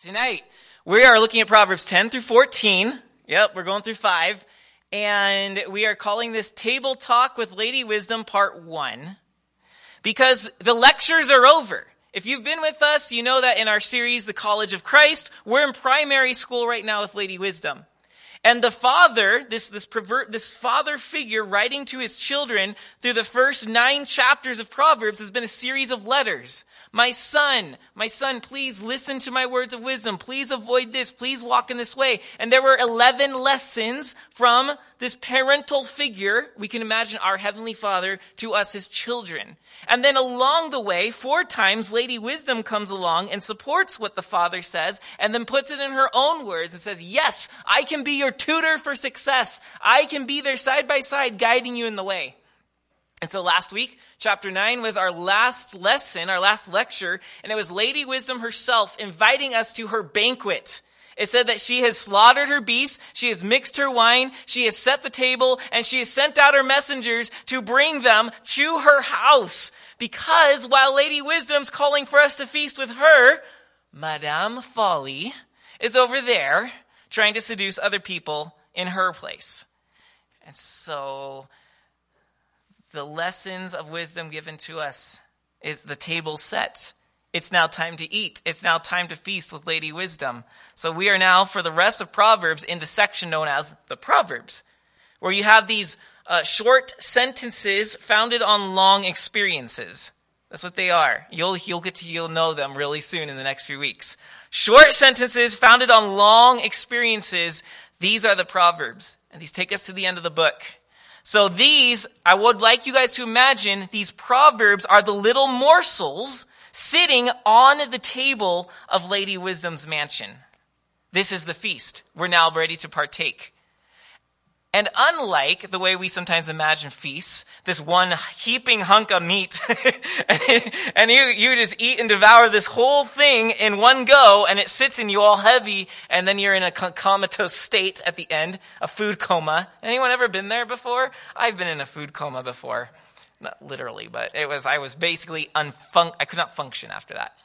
Tonight, we are looking at Proverbs 10 through 14. Yep, we're going through 5. And we are calling this Table Talk with Lady Wisdom Part 1. Because the lectures are over. If you've been with us, you know that in our series, The College of Christ, we're in primary school right now with Lady Wisdom. And the father, this, this pervert, this father figure writing to his children through the first nine chapters of Proverbs has been a series of letters. My son, my son, please listen to my words of wisdom. Please avoid this. Please walk in this way. And there were 11 lessons from this parental figure. We can imagine our heavenly father to us, his children. And then along the way, four times, Lady Wisdom comes along and supports what the father says and then puts it in her own words and says, yes, I can be your tutor for success. I can be there side by side guiding you in the way. And so last week, chapter 9 was our last lesson, our last lecture, and it was Lady Wisdom herself inviting us to her banquet. It said that she has slaughtered her beasts, she has mixed her wine, she has set the table, and she has sent out her messengers to bring them to her house. Because while Lady Wisdom's calling for us to feast with her, Madame Folly is over there trying to seduce other people in her place. And so the lessons of wisdom given to us is the table set. It's now time to eat. It's now time to feast with Lady Wisdom. So we are now, for the rest of Proverbs, in the section known as the Proverbs, where you have these uh, short sentences founded on long experiences. That's what they are. You'll, you'll get to, you'll know them really soon in the next few weeks. Short sentences founded on long experiences. These are the Proverbs. And these take us to the end of the book. So these, I would like you guys to imagine, these proverbs are the little morsels sitting on the table of Lady Wisdom's mansion. This is the feast. We're now ready to partake. And unlike the way we sometimes imagine feasts, this one heaping hunk of meat, and you, you just eat and devour this whole thing in one go, and it sits in you all heavy, and then you're in a comatose state at the end, a food coma. Anyone ever been there before? I've been in a food coma before. Not literally, but it was, I was basically unfun- I could not function after that.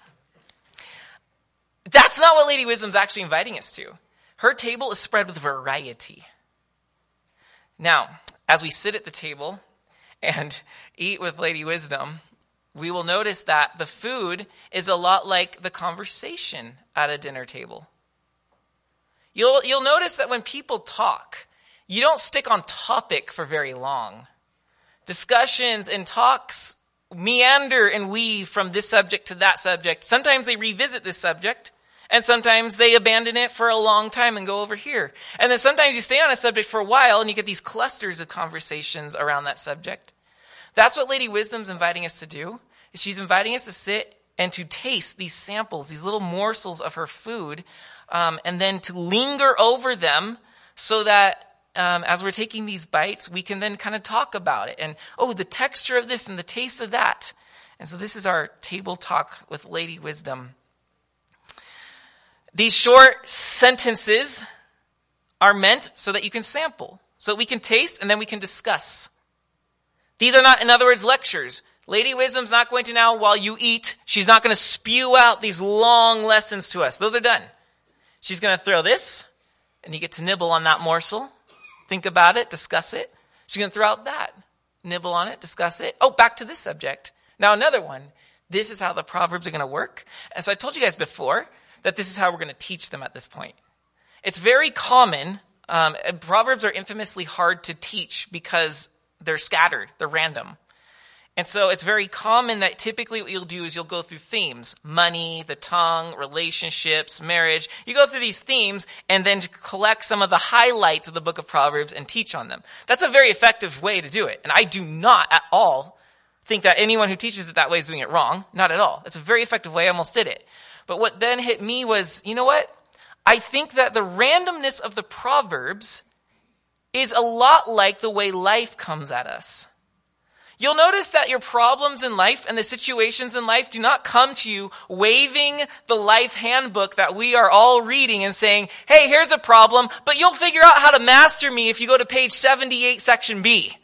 That's not what Lady Wisdom's actually inviting us to. Her table is spread with variety. Now, as we sit at the table and eat with Lady Wisdom, we will notice that the food is a lot like the conversation at a dinner table. You'll, you'll notice that when people talk, you don't stick on topic for very long. Discussions and talks meander and weave from this subject to that subject. Sometimes they revisit this subject, and sometimes they abandon it for a long time and go over here. And then sometimes you stay on a subject for a while and you get these clusters of conversations around that subject. That's what Lady Wisdom's inviting us to do. She's inviting us to sit and to taste these samples, these little morsels of her food, um, and then to linger over them so that um, as we're taking these bites, we can then kind of talk about it. And, oh, the texture of this and the taste of that. And so this is our table talk with Lady Wisdom. These short sentences are meant so that you can sample, so that we can taste and then we can discuss. These are not, in other words, lectures. Lady Wisdom's not going to now, while you eat, she's not going to spew out these long lessons to us. Those are done. She's going to throw this, and you get to nibble on that morsel. Think about it, discuss it. She's going to throw out that, nibble on it, discuss it. Oh, back to this subject. Now another one. This is how the Proverbs are going to work. And so I told you guys before, that this is how we're going to teach them at this point. It's very common. Um, Proverbs are infamously hard to teach because they're scattered, they're random. And so it's very common that typically what you'll do is you'll go through themes money, the tongue, relationships, marriage. You go through these themes and then collect some of the highlights of the book of Proverbs and teach on them. That's a very effective way to do it. And I do not at all think that anyone who teaches it that way is doing it wrong. Not at all. It's a very effective way. I almost did it. But what then hit me was, you know what? I think that the randomness of the Proverbs is a lot like the way life comes at us. You'll notice that your problems in life and the situations in life do not come to you waving the life handbook that we are all reading and saying, hey, here's a problem, but you'll figure out how to master me if you go to page 78, section B.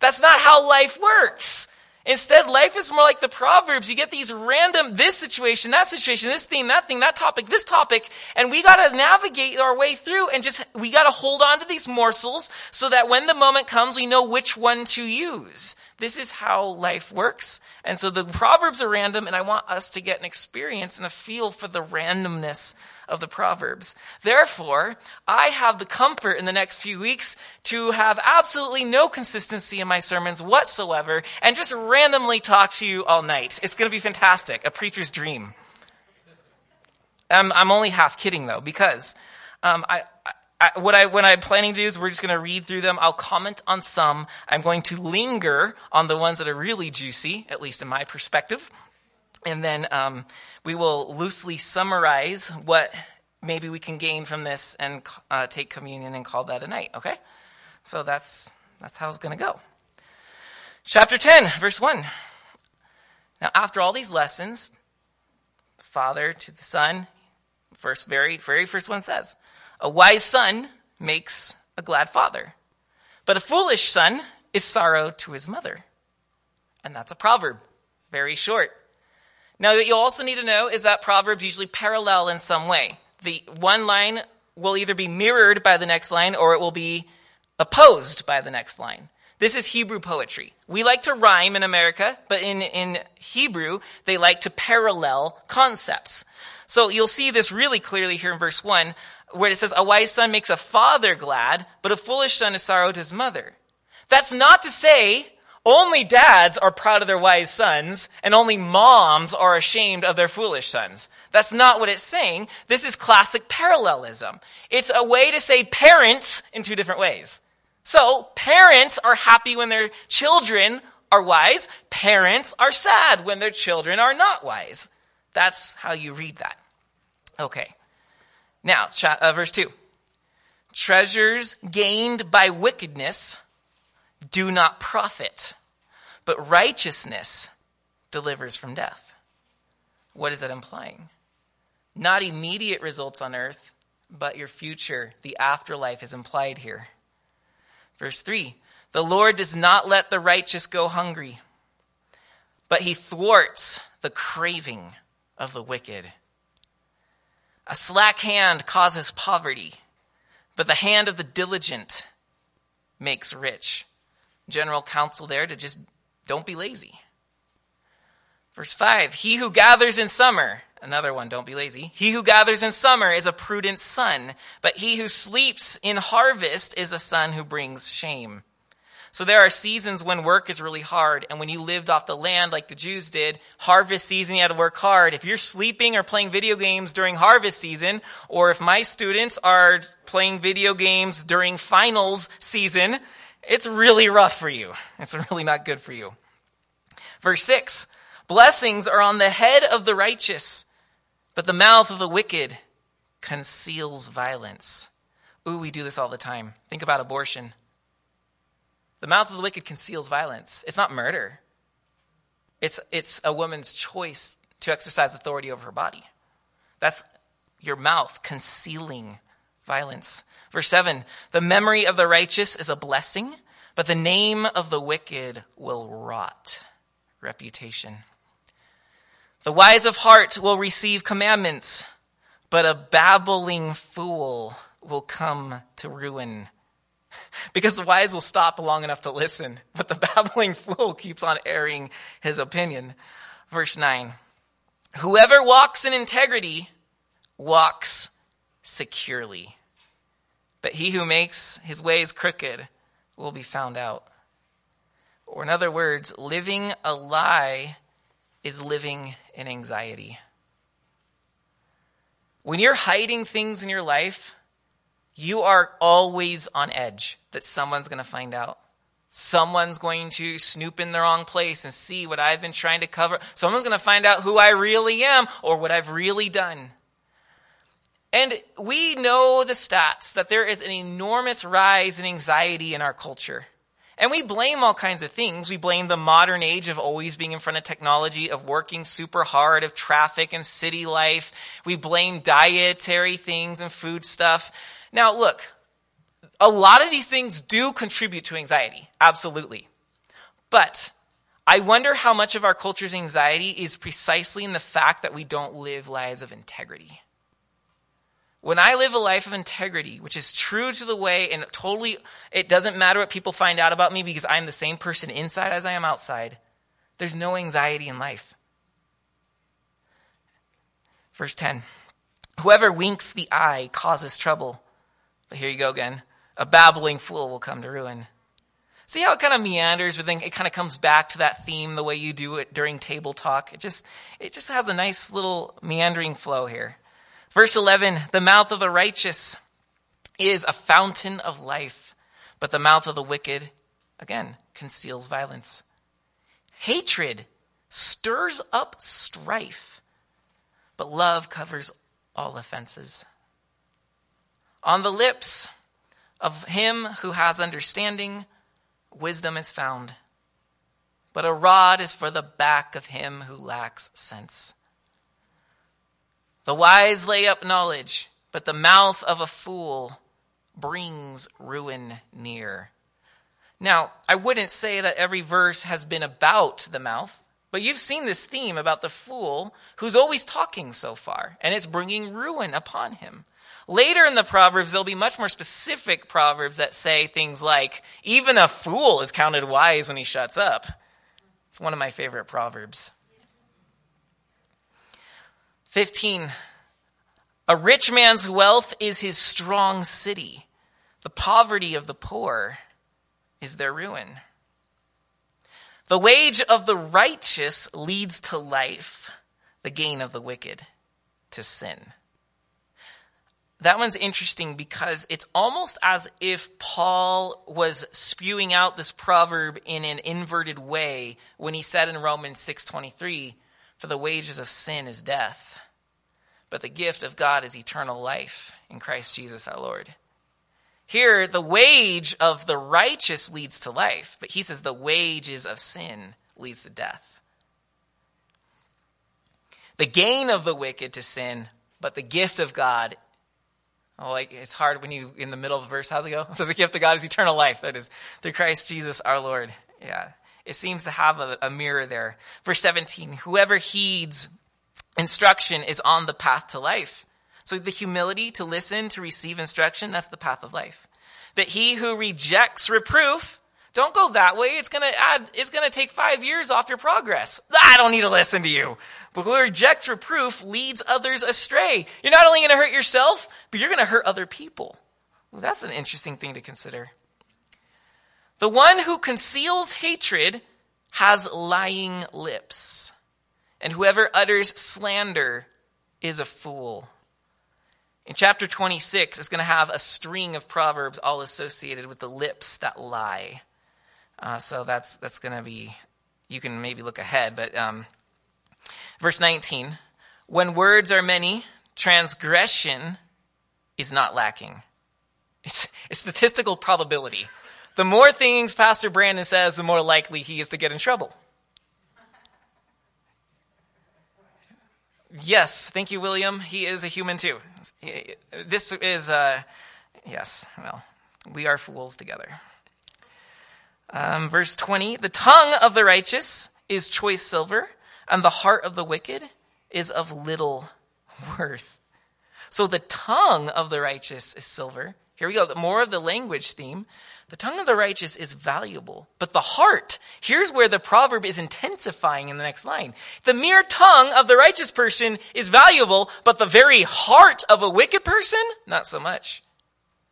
That's not how life works. Instead, life is more like the Proverbs. You get these random, this situation, that situation, this thing, that thing, that topic, this topic, and we gotta navigate our way through and just, we gotta hold on to these morsels so that when the moment comes, we know which one to use. This is how life works. And so the Proverbs are random, and I want us to get an experience and a feel for the randomness of the Proverbs. Therefore, I have the comfort in the next few weeks to have absolutely no consistency in my sermons whatsoever and just randomly talk to you all night. It's going to be fantastic. A preacher's dream. I'm, I'm only half kidding though, because um, I, I, what I, what I'm planning to do is we're just going to read through them. I'll comment on some. I'm going to linger on the ones that are really juicy, at least in my perspective. And then um, we will loosely summarize what maybe we can gain from this and uh, take communion and call that a night, okay? So that's, that's how it's going to go. Chapter 10, verse 1. Now, after all these lessons, the Father to the Son, first, very, very first one says, a wise son makes a glad father, but a foolish son is sorrow to his mother. And that's a proverb. Very short. Now, what you also need to know is that proverbs usually parallel in some way. The one line will either be mirrored by the next line or it will be opposed by the next line. This is Hebrew poetry. We like to rhyme in America, but in, in Hebrew, they like to parallel concepts. So you'll see this really clearly here in verse 1 where it says, a wise son makes a father glad, but a foolish son is sorrow to his mother. That's not to say only dads are proud of their wise sons and only moms are ashamed of their foolish sons. That's not what it's saying. This is classic parallelism. It's a way to say parents in two different ways. So, parents are happy when their children are wise. Parents are sad when their children are not wise. That's how you read that. Okay. Now, uh, verse 2. Treasures gained by wickedness do not profit, but righteousness delivers from death. What is that implying? Not immediate results on earth, but your future, the afterlife is implied here. Verse 3 The Lord does not let the righteous go hungry, but he thwarts the craving of the wicked. A slack hand causes poverty, but the hand of the diligent makes rich. General counsel there to just don't be lazy. Verse 5 He who gathers in summer, another one, don't be lazy. He who gathers in summer is a prudent son, but he who sleeps in harvest is a son who brings shame. So there are seasons when work is really hard, and when you lived off the land like the Jews did, harvest season you had to work hard. If you're sleeping or playing video games during harvest season, or if my students are playing video games during finals season, it's really rough for you. It's really not good for you. Verse 6 Blessings are on the head of the righteous, but the mouth of the wicked conceals violence. Ooh, we do this all the time. Think about abortion. The mouth of the wicked conceals violence. It's not murder. It's, it's a woman's choice to exercise authority over her body. That's your mouth concealing violence. Verse 7 The memory of the righteous is a blessing, but the name of the wicked will rot. Reputation. The wise of heart will receive commandments, but a babbling fool will come to ruin. because the wise will stop long enough to listen, but the babbling fool keeps on airing his opinion. Verse 9 Whoever walks in integrity walks securely, but he who makes his ways crooked will be found out. Or, in other words, living a lie is living in anxiety. When you're hiding things in your life, you are always on edge that someone's going to find out. Someone's going to snoop in the wrong place and see what I've been trying to cover. Someone's going to find out who I really am or what I've really done. And we know the stats that there is an enormous rise in anxiety in our culture. And we blame all kinds of things. We blame the modern age of always being in front of technology, of working super hard, of traffic and city life. We blame dietary things and food stuff. Now, look, a lot of these things do contribute to anxiety, absolutely. But I wonder how much of our culture's anxiety is precisely in the fact that we don't live lives of integrity. When I live a life of integrity, which is true to the way and totally, it doesn't matter what people find out about me because I'm the same person inside as I am outside, there's no anxiety in life. Verse 10 Whoever winks the eye causes trouble. But here you go again. A babbling fool will come to ruin. See how it kind of meanders, but then it kind of comes back to that theme the way you do it during table talk. It just, it just has a nice little meandering flow here. Verse 11, the mouth of the righteous is a fountain of life, but the mouth of the wicked, again, conceals violence. Hatred stirs up strife, but love covers all offenses. On the lips of him who has understanding, wisdom is found, but a rod is for the back of him who lacks sense. The wise lay up knowledge, but the mouth of a fool brings ruin near. Now, I wouldn't say that every verse has been about the mouth, but you've seen this theme about the fool who's always talking so far, and it's bringing ruin upon him. Later in the Proverbs, there'll be much more specific Proverbs that say things like, even a fool is counted wise when he shuts up. It's one of my favorite Proverbs. 15. A rich man's wealth is his strong city. The poverty of the poor is their ruin. The wage of the righteous leads to life, the gain of the wicked to sin. That one's interesting because it's almost as if Paul was spewing out this proverb in an inverted way when he said in Romans 6:23, "For the wages of sin is death." but the gift of God is eternal life in Christ Jesus our Lord. Here, the wage of the righteous leads to life, but he says the wages of sin leads to death. The gain of the wicked to sin, but the gift of God. Oh, like it's hard when you in the middle of the verse. How's it go? So the gift of God is eternal life. That is through Christ Jesus our Lord. Yeah, it seems to have a, a mirror there. Verse seventeen: Whoever heeds instruction is on the path to life. So the humility to listen, to receive instruction, that's the path of life. But he who rejects reproof, don't go that way. It's gonna add, it's gonna take five years off your progress. I don't need to listen to you. But who rejects reproof leads others astray. You're not only gonna hurt yourself, but you're gonna hurt other people. Well, that's an interesting thing to consider. The one who conceals hatred has lying lips and whoever utters slander is a fool. In chapter 26, it's going to have a string of proverbs all associated with the lips that lie. Uh, so that's that's going to be. You can maybe look ahead, but um, verse 19: When words are many, transgression is not lacking. It's a statistical probability. The more things Pastor Brandon says, the more likely he is to get in trouble. Yes, thank you, William. He is a human too. This is, uh, yes, well, we are fools together. Um, verse 20 The tongue of the righteous is choice silver, and the heart of the wicked is of little worth. So the tongue of the righteous is silver. Here we go. More of the language theme. The tongue of the righteous is valuable, but the heart, here's where the proverb is intensifying in the next line. The mere tongue of the righteous person is valuable, but the very heart of a wicked person, not so much.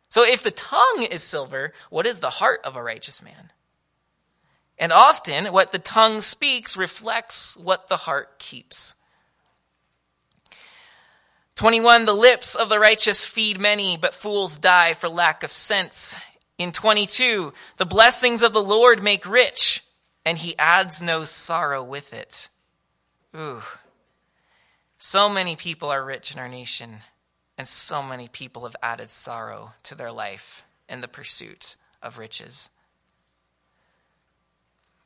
So if the tongue is silver, what is the heart of a righteous man? And often, what the tongue speaks reflects what the heart keeps. 21, the lips of the righteous feed many, but fools die for lack of sense. In 22, the blessings of the Lord make rich, and he adds no sorrow with it. Ooh. So many people are rich in our nation, and so many people have added sorrow to their life in the pursuit of riches.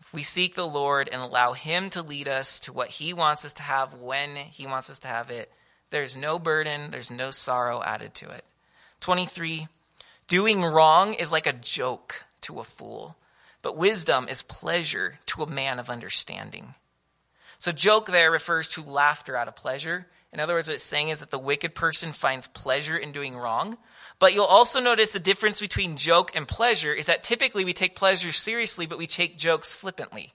If we seek the Lord and allow Him to lead us to what He wants us to have when He wants us to have it, there's no burden, there's no sorrow added to it. 23, Doing wrong is like a joke to a fool. but wisdom is pleasure to a man of understanding. So, joke there refers to laughter out of pleasure. In other words, what it's saying is that the wicked person finds pleasure in doing wrong. But you'll also notice the difference between joke and pleasure is that typically we take pleasure seriously, but we take jokes flippantly.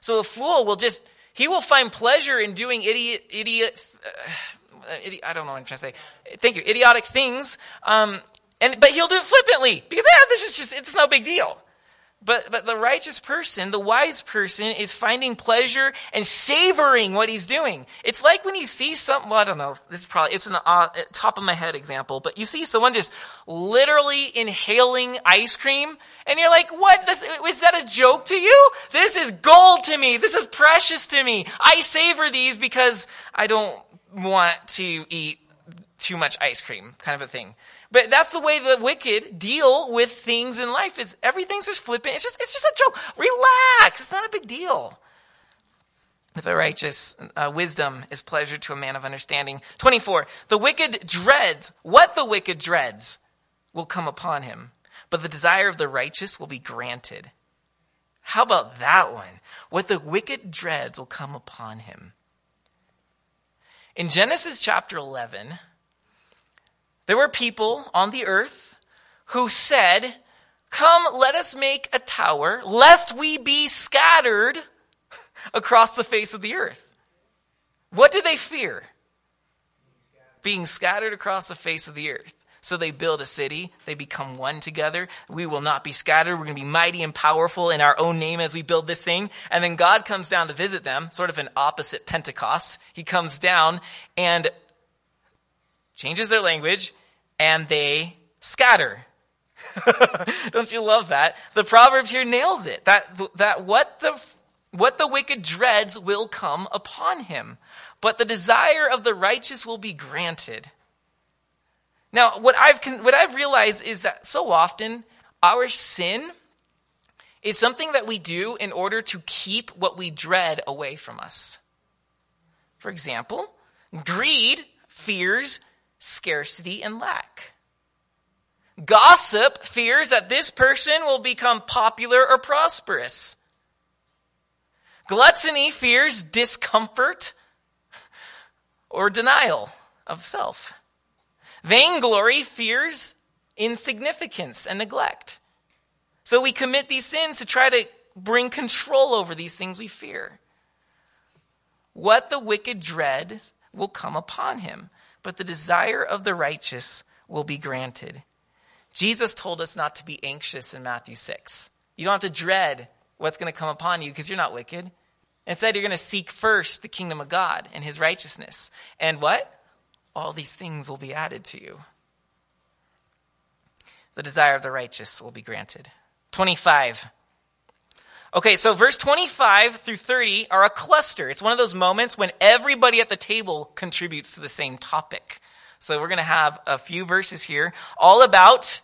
So a fool will just, he will find pleasure in doing idiot, idiot, uh, I don't know what I'm trying to say. Thank you, idiotic things. Um, and, but he'll do it flippantly because, yeah, this is just, it's no big deal. But, but the righteous person, the wise person, is finding pleasure and savoring what he's doing. It's like when you see something, well, I don't know, this is probably, it's an uh, top of my head example, but you see someone just literally inhaling ice cream, and you're like, what? This, is that a joke to you? This is gold to me. This is precious to me. I savor these because I don't want to eat too much ice cream, kind of a thing. But that's the way the wicked deal with things in life is everything's just flippant. It's just, it's just a joke. Relax. It's not a big deal. With the righteous, uh, wisdom is pleasure to a man of understanding. 24. The wicked dreads, what the wicked dreads will come upon him, but the desire of the righteous will be granted. How about that one? What the wicked dreads will come upon him. In Genesis chapter 11, there were people on the earth who said, Come, let us make a tower, lest we be scattered across the face of the earth. What did they fear? Being scattered across the face of the earth. So they build a city. They become one together. We will not be scattered. We're going to be mighty and powerful in our own name as we build this thing. And then God comes down to visit them, sort of an opposite Pentecost. He comes down and changes their language and they scatter. Don't you love that? The Proverbs here nails it. That, that what the, what the wicked dreads will come upon him, but the desire of the righteous will be granted. Now, what I've, what I've realized is that so often our sin is something that we do in order to keep what we dread away from us. For example, greed fears scarcity and lack. Gossip fears that this person will become popular or prosperous. Gluttony fears discomfort or denial of self. Vainglory fears insignificance and neglect. So we commit these sins to try to bring control over these things we fear. What the wicked dreads will come upon him but the desire of the righteous will be granted. Jesus told us not to be anxious in Matthew 6. You don't have to dread what's going to come upon you because you're not wicked. Instead, you're going to seek first the kingdom of God and his righteousness. And what? All these things will be added to you. The desire of the righteous will be granted. 25. Okay, so verse 25 through 30 are a cluster. It's one of those moments when everybody at the table contributes to the same topic. So we're going to have a few verses here all about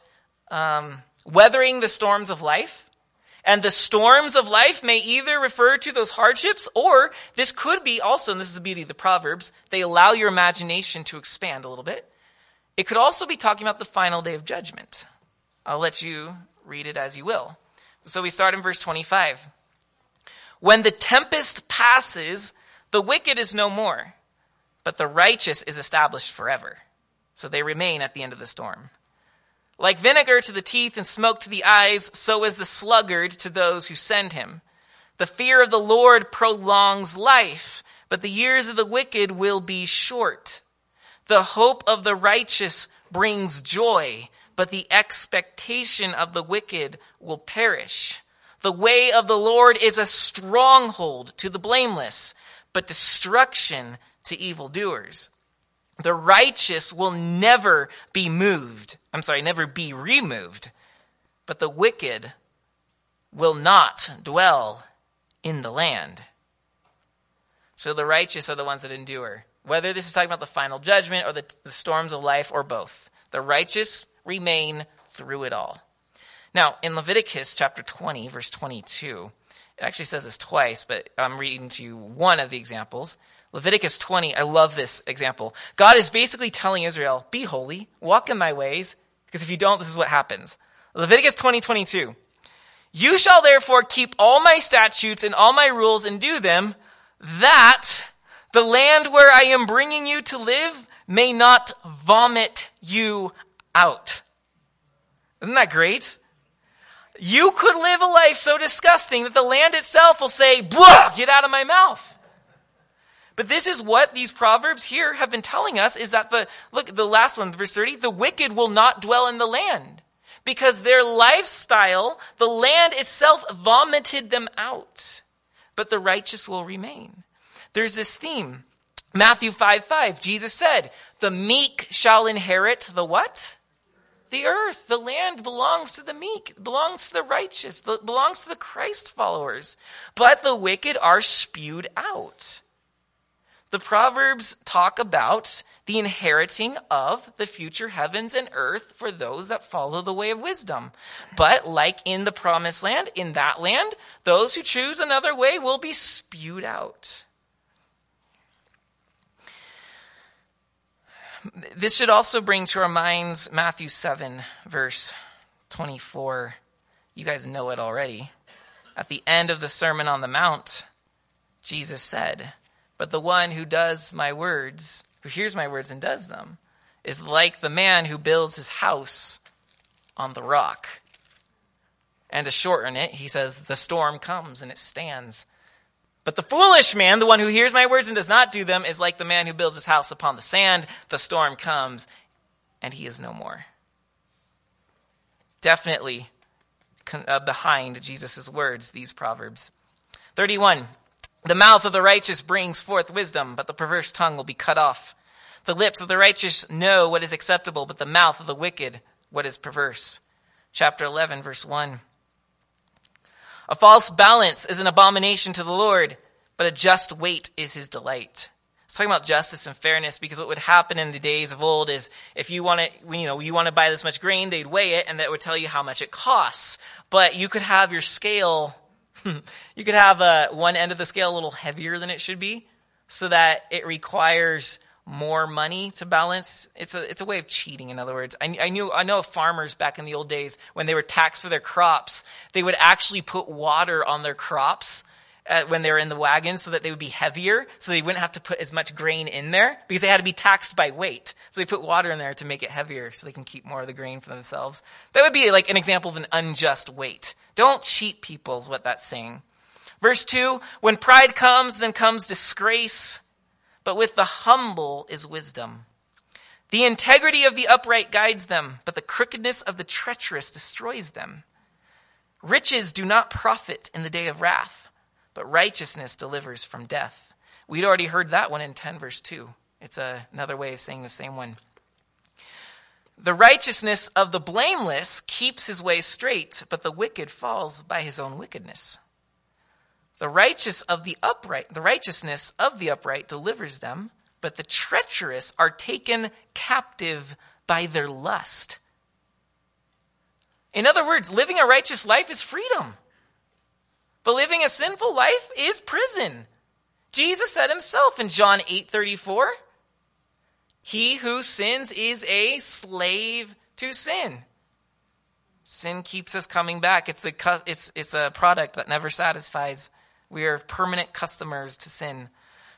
um, weathering the storms of life. And the storms of life may either refer to those hardships, or this could be also, and this is the beauty of the Proverbs, they allow your imagination to expand a little bit. It could also be talking about the final day of judgment. I'll let you read it as you will. So we start in verse 25. When the tempest passes, the wicked is no more, but the righteous is established forever. So they remain at the end of the storm. Like vinegar to the teeth and smoke to the eyes, so is the sluggard to those who send him. The fear of the Lord prolongs life, but the years of the wicked will be short. The hope of the righteous brings joy, but the expectation of the wicked will perish. The way of the Lord is a stronghold to the blameless, but destruction to evildoers. The righteous will never be moved. I'm sorry, never be removed, but the wicked will not dwell in the land. So the righteous are the ones that endure. Whether this is talking about the final judgment or the, the storms of life or both. The righteous remain through it all. Now, in Leviticus chapter 20, verse 22, it actually says this twice, but I'm reading to you one of the examples. Leviticus 20, I love this example. God is basically telling Israel, be holy, walk in my ways, because if you don't, this is what happens. Leviticus 20, 22. You shall therefore keep all my statutes and all my rules and do them, that the land where I am bringing you to live may not vomit you out. Isn't that great? You could live a life so disgusting that the land itself will say, blah, get out of my mouth. But this is what these proverbs here have been telling us is that the, look, the last one, verse 30, the wicked will not dwell in the land because their lifestyle, the land itself vomited them out, but the righteous will remain. There's this theme. Matthew 5 5, Jesus said, the meek shall inherit the what? The earth, the land belongs to the meek, belongs to the righteous, belongs to the Christ followers. But the wicked are spewed out. The Proverbs talk about the inheriting of the future heavens and earth for those that follow the way of wisdom. But like in the promised land, in that land, those who choose another way will be spewed out. This should also bring to our minds Matthew 7, verse 24. You guys know it already. At the end of the Sermon on the Mount, Jesus said, But the one who does my words, who hears my words and does them, is like the man who builds his house on the rock. And to shorten it, he says, The storm comes and it stands. But the foolish man, the one who hears my words and does not do them, is like the man who builds his house upon the sand. The storm comes, and he is no more. Definitely uh, behind Jesus' words, these proverbs. 31. The mouth of the righteous brings forth wisdom, but the perverse tongue will be cut off. The lips of the righteous know what is acceptable, but the mouth of the wicked what is perverse. Chapter 11, verse 1. A false balance is an abomination to the Lord, but a just weight is his delight. It's talking about justice and fairness because what would happen in the days of old is if you want to, you know, you want to buy this much grain, they'd weigh it and that would tell you how much it costs. But you could have your scale, you could have uh, one end of the scale a little heavier than it should be so that it requires more money to balance. It's a, it's a way of cheating, in other words. I, I knew, I know farmers back in the old days when they were taxed for their crops, they would actually put water on their crops uh, when they were in the wagon so that they would be heavier, so they wouldn't have to put as much grain in there because they had to be taxed by weight. So they put water in there to make it heavier so they can keep more of the grain for themselves. That would be like an example of an unjust weight. Don't cheat people is what that's saying. Verse 2, when pride comes, then comes disgrace but with the humble is wisdom. The integrity of the upright guides them, but the crookedness of the treacherous destroys them. Riches do not profit in the day of wrath, but righteousness delivers from death. We'd already heard that one in 10 verse 2. It's a, another way of saying the same one. The righteousness of the blameless keeps his way straight, but the wicked falls by his own wickedness. The righteous of the upright, the righteousness of the upright delivers them, but the treacherous are taken captive by their lust. In other words, living a righteous life is freedom. But living a sinful life is prison. Jesus said himself in John 8:34, "He who sins is a slave to sin." Sin keeps us coming back. It's a, it's, it's a product that never satisfies. We are permanent customers to sin.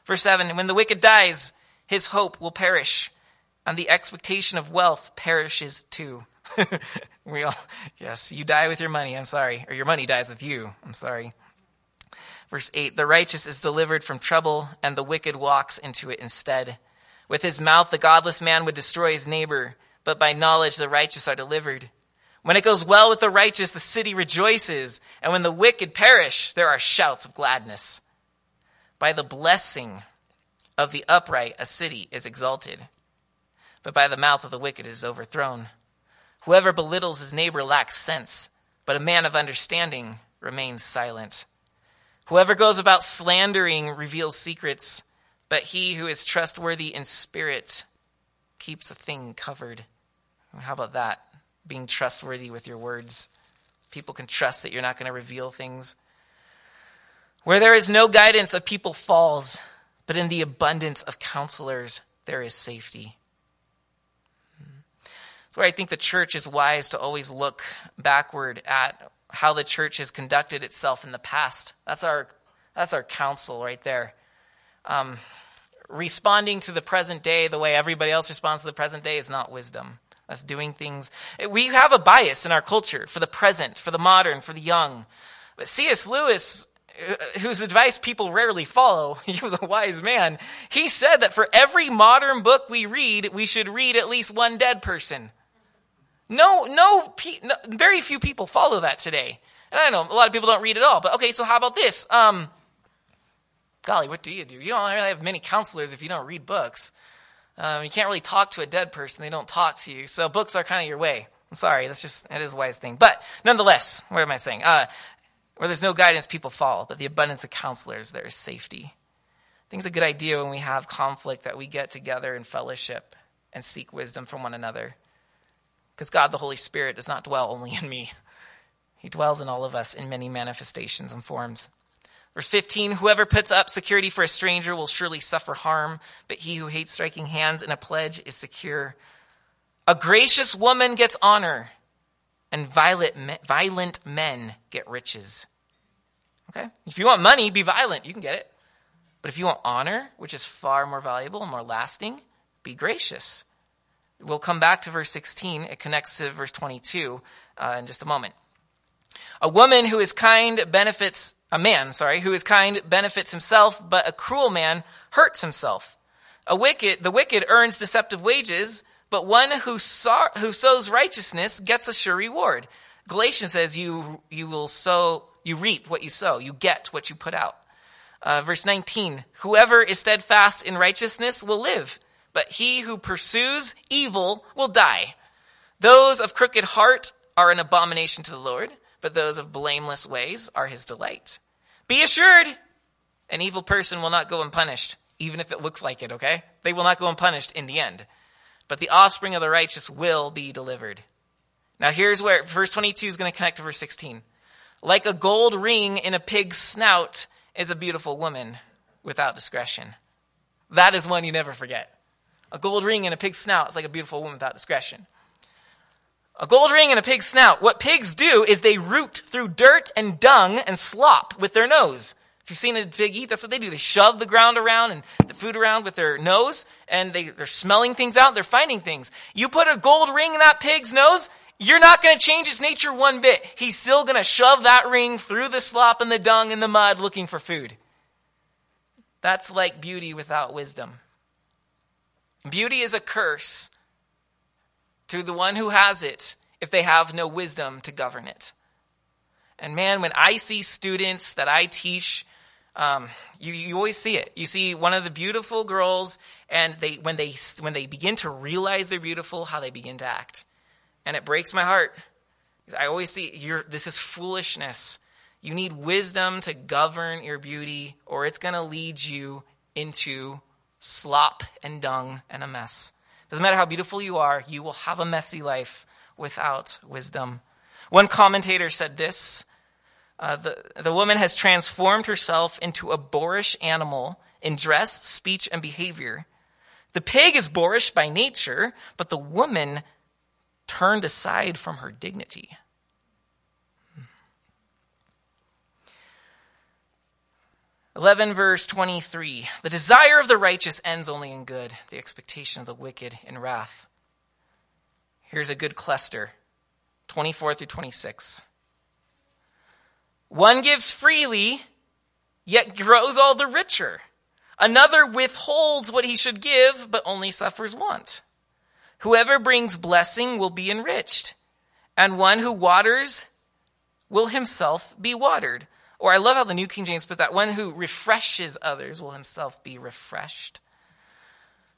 Verse 7 When the wicked dies, his hope will perish, and the expectation of wealth perishes too. we all, yes, you die with your money, I'm sorry. Or your money dies with you, I'm sorry. Verse 8 The righteous is delivered from trouble, and the wicked walks into it instead. With his mouth, the godless man would destroy his neighbor, but by knowledge, the righteous are delivered. When it goes well with the righteous, the city rejoices, and when the wicked perish, there are shouts of gladness. By the blessing of the upright, a city is exalted, but by the mouth of the wicked it is overthrown. Whoever belittles his neighbor lacks sense, but a man of understanding remains silent. Whoever goes about slandering reveals secrets, but he who is trustworthy in spirit keeps a thing covered. How about that? Being trustworthy with your words. People can trust that you're not going to reveal things. Where there is no guidance, a people falls, but in the abundance of counselors, there is safety. That's where I think the church is wise to always look backward at how the church has conducted itself in the past. That's our, that's our counsel right there. Um, responding to the present day the way everybody else responds to the present day is not wisdom. That's doing things. We have a bias in our culture for the present, for the modern, for the young. But C.S. Lewis, uh, whose advice people rarely follow, he was a wise man. He said that for every modern book we read, we should read at least one dead person. No, no, no very few people follow that today. And I know a lot of people don't read at all. But okay, so how about this? Um, golly, what do you do? You don't really have many counselors if you don't read books. Um, you can't really talk to a dead person; they don't talk to you. So books are kind of your way. I'm sorry, that's just it is a wise thing. But nonetheless, what am I saying? Uh, where there's no guidance, people fall. But the abundance of counselors, there is safety. I think it's a good idea when we have conflict that we get together in fellowship and seek wisdom from one another. Because God, the Holy Spirit, does not dwell only in me. He dwells in all of us in many manifestations and forms. Verse 15 Whoever puts up security for a stranger will surely suffer harm, but he who hates striking hands in a pledge is secure. A gracious woman gets honor, and violent men get riches. Okay? If you want money, be violent. You can get it. But if you want honor, which is far more valuable and more lasting, be gracious. We'll come back to verse 16. It connects to verse 22 uh, in just a moment. A woman who is kind benefits, a man, sorry, who is kind benefits himself, but a cruel man hurts himself. A wicked, the wicked earns deceptive wages, but one who, who sows righteousness gets a sure reward. Galatians says you, you will sow, you reap what you sow, you get what you put out. Uh, verse 19, whoever is steadfast in righteousness will live, but he who pursues evil will die. Those of crooked heart are an abomination to the Lord but those of blameless ways are his delight. Be assured, an evil person will not go unpunished, even if it looks like it, okay? They will not go unpunished in the end. But the offspring of the righteous will be delivered. Now here's where verse 22 is going to connect to verse 16. Like a gold ring in a pig's snout is a beautiful woman without discretion. That is one you never forget. A gold ring in a pig's snout is like a beautiful woman without discretion. A gold ring and a pig's snout. What pigs do is they root through dirt and dung and slop with their nose. If you've seen a pig eat, that's what they do. They shove the ground around and the food around with their nose, and they, they're smelling things out, they're finding things. You put a gold ring in that pig's nose, you're not going to change its nature one bit. He's still going to shove that ring through the slop and the dung and the mud looking for food. That's like beauty without wisdom. Beauty is a curse to the one who has it if they have no wisdom to govern it. And man, when I see students that I teach, um, you, you always see it. You see one of the beautiful girls, and they when they when they begin to realize they're beautiful, how they begin to act, and it breaks my heart. I always see you're, this is foolishness. You need wisdom to govern your beauty, or it's going to lead you into slop and dung and a mess. Doesn't matter how beautiful you are, you will have a messy life without wisdom. One commentator said this uh, the, the woman has transformed herself into a boorish animal in dress, speech, and behavior. The pig is boorish by nature, but the woman turned aside from her dignity. 11 verse 23. The desire of the righteous ends only in good, the expectation of the wicked in wrath. Here's a good cluster 24 through 26. One gives freely, yet grows all the richer. Another withholds what he should give, but only suffers want. Whoever brings blessing will be enriched, and one who waters will himself be watered. Or I love how the New King James put that one who refreshes others will himself be refreshed.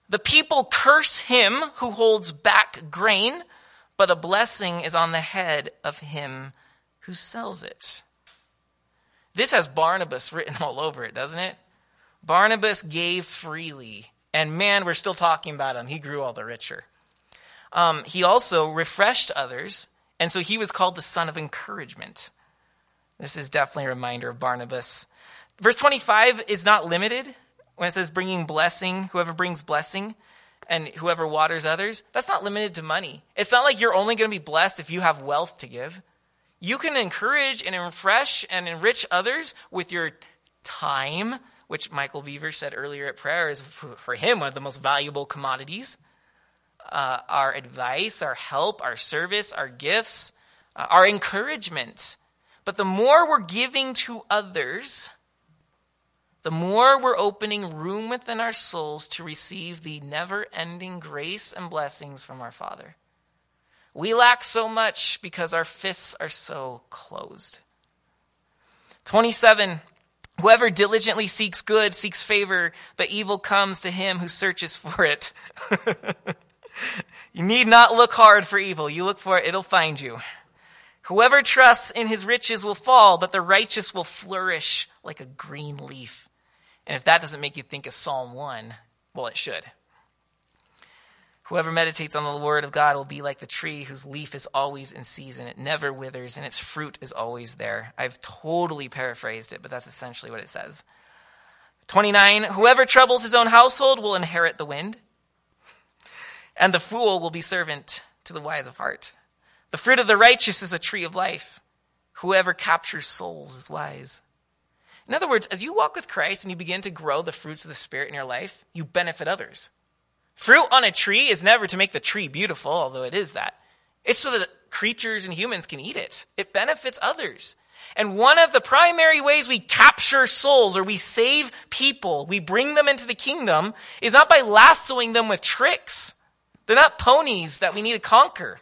The people curse him who holds back grain, but a blessing is on the head of him who sells it. This has Barnabas written all over it, doesn't it? Barnabas gave freely, and man, we're still talking about him. He grew all the richer. Um, he also refreshed others, and so he was called the son of encouragement. This is definitely a reminder of Barnabas. Verse 25 is not limited when it says bringing blessing, whoever brings blessing and whoever waters others. That's not limited to money. It's not like you're only going to be blessed if you have wealth to give. You can encourage and refresh and enrich others with your time, which Michael Beaver said earlier at prayer is for him one of the most valuable commodities. Uh, our advice, our help, our service, our gifts, uh, our encouragement. But the more we're giving to others, the more we're opening room within our souls to receive the never ending grace and blessings from our Father. We lack so much because our fists are so closed. 27. Whoever diligently seeks good seeks favor, but evil comes to him who searches for it. you need not look hard for evil. You look for it, it'll find you. Whoever trusts in his riches will fall, but the righteous will flourish like a green leaf. And if that doesn't make you think of Psalm 1, well, it should. Whoever meditates on the word of God will be like the tree whose leaf is always in season. It never withers, and its fruit is always there. I've totally paraphrased it, but that's essentially what it says. 29 Whoever troubles his own household will inherit the wind, and the fool will be servant to the wise of heart. The fruit of the righteous is a tree of life. Whoever captures souls is wise. In other words, as you walk with Christ and you begin to grow the fruits of the Spirit in your life, you benefit others. Fruit on a tree is never to make the tree beautiful, although it is that. It's so that creatures and humans can eat it. It benefits others. And one of the primary ways we capture souls or we save people, we bring them into the kingdom, is not by lassoing them with tricks. They're not ponies that we need to conquer.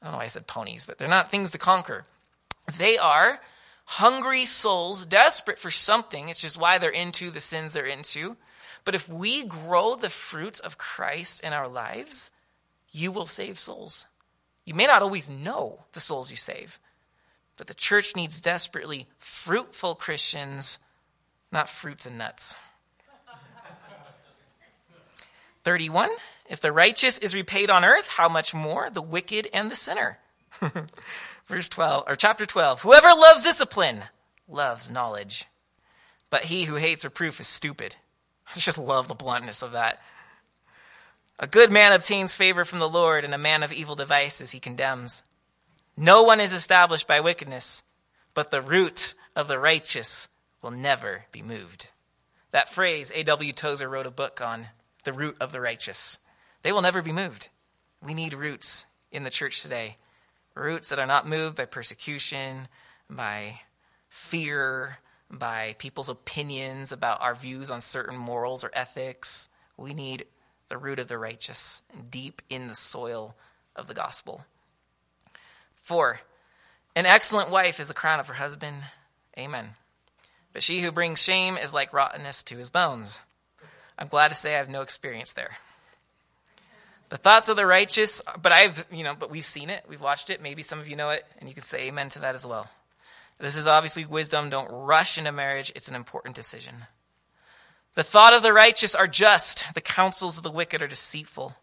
I don't know why I said ponies, but they're not things to conquer. They are hungry souls, desperate for something. It's just why they're into the sins they're into. But if we grow the fruits of Christ in our lives, you will save souls. You may not always know the souls you save, but the church needs desperately fruitful Christians, not fruits and nuts. 31 If the righteous is repaid on earth, how much more the wicked and the sinner? Verse 12, or chapter 12 Whoever loves discipline loves knowledge, but he who hates reproof is stupid. I just love the bluntness of that. A good man obtains favor from the Lord, and a man of evil devices he condemns. No one is established by wickedness, but the root of the righteous will never be moved. That phrase, A.W. Tozer wrote a book on the root of the righteous. They will never be moved. We need roots in the church today. Roots that are not moved by persecution, by fear, by people's opinions about our views on certain morals or ethics. We need the root of the righteous deep in the soil of the gospel. Four, an excellent wife is the crown of her husband. Amen. But she who brings shame is like rottenness to his bones. I'm glad to say I have no experience there. The thoughts of the righteous, but I've, you know, but we've seen it, we've watched it. Maybe some of you know it, and you can say amen to that as well. This is obviously wisdom. Don't rush into marriage. It's an important decision. The thought of the righteous are just. The counsels of the wicked are deceitful.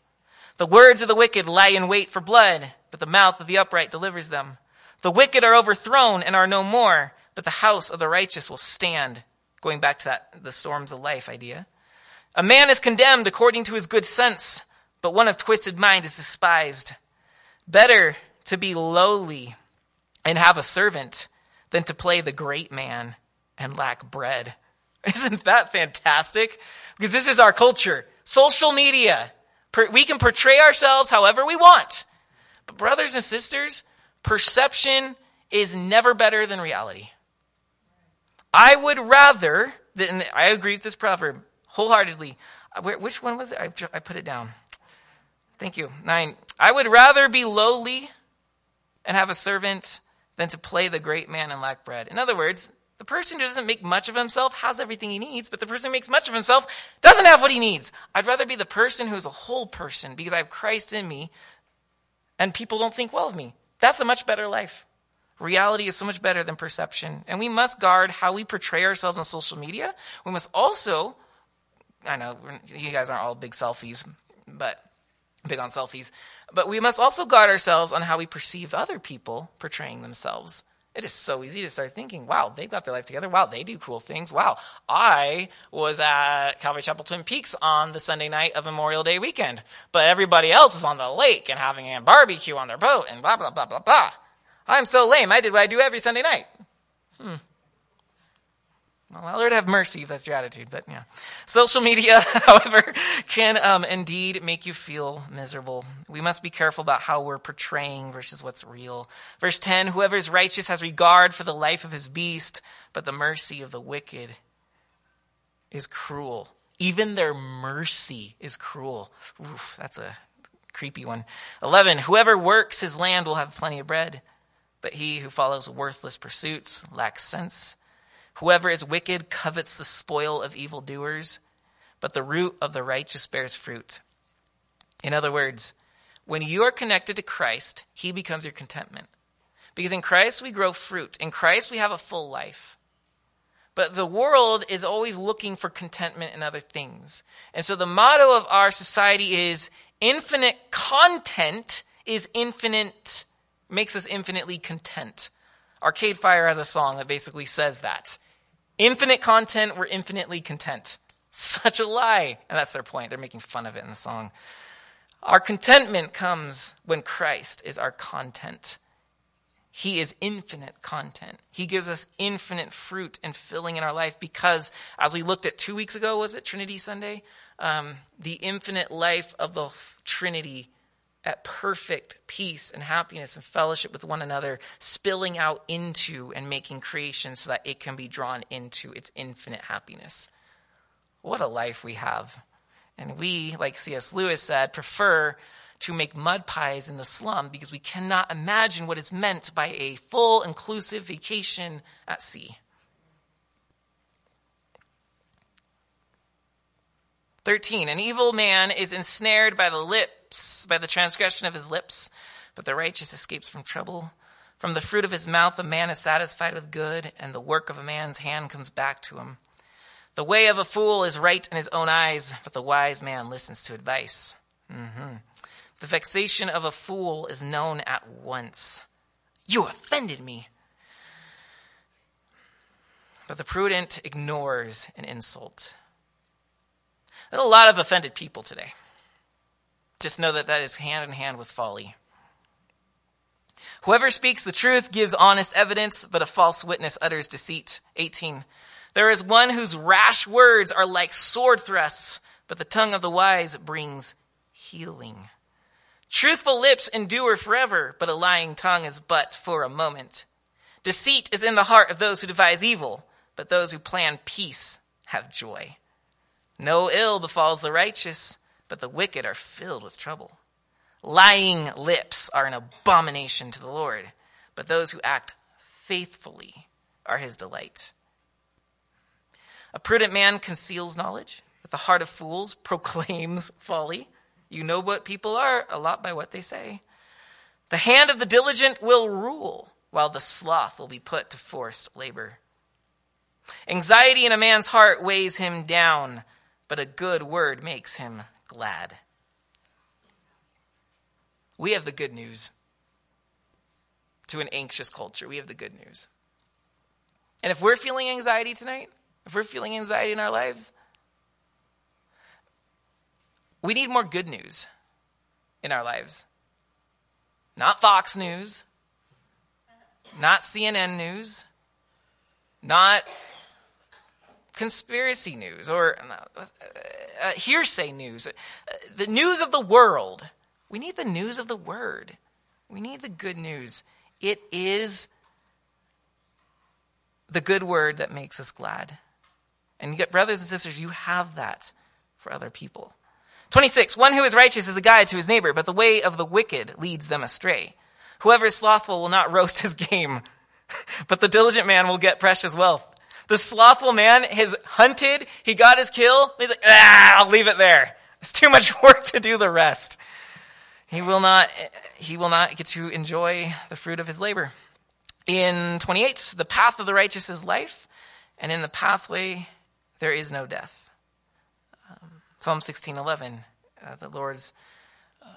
The words of the wicked lie in wait for blood, but the mouth of the upright delivers them. The wicked are overthrown and are no more, but the house of the righteous will stand. Going back to that, the storms of life idea. A man is condemned according to his good sense, but one of twisted mind is despised. Better to be lowly and have a servant than to play the great man and lack bread. Isn't that fantastic? Because this is our culture. Social media. We can portray ourselves however we want. But, brothers and sisters, perception is never better than reality. I would rather, than, I agree with this proverb wholeheartedly. Uh, which one was it? I, I put it down. Thank you. Nine. I would rather be lowly and have a servant than to play the great man and lack bread. In other words, the person who doesn't make much of himself has everything he needs, but the person who makes much of himself doesn't have what he needs. I'd rather be the person who's a whole person because I have Christ in me and people don't think well of me. That's a much better life. Reality is so much better than perception. And we must guard how we portray ourselves on social media. We must also, I know you guys aren't all big selfies, but big on selfies. But we must also guard ourselves on how we perceive other people portraying themselves. It is so easy to start thinking, wow, they've got their life together. Wow, they do cool things. Wow, I was at Calvary Chapel Twin Peaks on the Sunday night of Memorial Day weekend, but everybody else was on the lake and having a barbecue on their boat and blah, blah, blah, blah, blah. I'm so lame. I did what I do every Sunday night. Hmm. Well, Lord have mercy if that's your attitude, but yeah. Social media, however, can um, indeed make you feel miserable. We must be careful about how we're portraying versus what's real. Verse 10 Whoever is righteous has regard for the life of his beast, but the mercy of the wicked is cruel. Even their mercy is cruel. Oof, that's a creepy one. 11 Whoever works his land will have plenty of bread, but he who follows worthless pursuits lacks sense. Whoever is wicked covets the spoil of evildoers, but the root of the righteous bears fruit. In other words, when you are connected to Christ, he becomes your contentment. Because in Christ we grow fruit. In Christ we have a full life. But the world is always looking for contentment in other things. And so the motto of our society is infinite content is infinite, makes us infinitely content. Arcade Fire has a song that basically says that. Infinite content, we're infinitely content. Such a lie. And that's their point. They're making fun of it in the song. Our contentment comes when Christ is our content. He is infinite content. He gives us infinite fruit and filling in our life because, as we looked at two weeks ago, was it Trinity Sunday? Um, the infinite life of the Trinity at perfect peace and happiness and fellowship with one another, spilling out into and making creation so that it can be drawn into its infinite happiness. What a life we have. And we, like C.S. Lewis said, prefer to make mud pies in the slum because we cannot imagine what is meant by a full, inclusive vacation at sea. 13. An evil man is ensnared by the lip lips, by the transgression of his lips, but the righteous escapes from trouble. From the fruit of his mouth, a man is satisfied with good, and the work of a man's hand comes back to him. The way of a fool is right in his own eyes, but the wise man listens to advice. Mm-hmm. The vexation of a fool is known at once. You offended me. But the prudent ignores an insult. A lot of offended people today. Just know that that is hand in hand with folly. Whoever speaks the truth gives honest evidence, but a false witness utters deceit. 18. There is one whose rash words are like sword thrusts, but the tongue of the wise brings healing. Truthful lips endure forever, but a lying tongue is but for a moment. Deceit is in the heart of those who devise evil, but those who plan peace have joy. No ill befalls the righteous but the wicked are filled with trouble. Lying lips are an abomination to the Lord, but those who act faithfully are his delight. A prudent man conceals knowledge, but the heart of fools proclaims folly. You know what people are a lot by what they say. The hand of the diligent will rule, while the sloth will be put to forced labor. Anxiety in a man's heart weighs him down, but a good word makes him glad. We have the good news to an anxious culture. We have the good news. And if we're feeling anxiety tonight, if we're feeling anxiety in our lives, we need more good news in our lives. Not Fox News, not CNN News, not conspiracy news or uh, uh, hearsay news, uh, the news of the world. We need the news of the word. We need the good news. It is the good word that makes us glad. And yet, brothers and sisters, you have that for other people. 26. One who is righteous is a guide to his neighbor, but the way of the wicked leads them astray. Whoever is slothful will not roast his game, but the diligent man will get precious wealth. The slothful man has hunted, he got his kill, he's like, ah, I'll leave it there. It's too much work to do the rest. He will not, he will not get to enjoy the fruit of his labor. In 28, the path of the righteous is life, and in the pathway there is no death. Um, Psalm 16:11, uh, the Lord's, uh,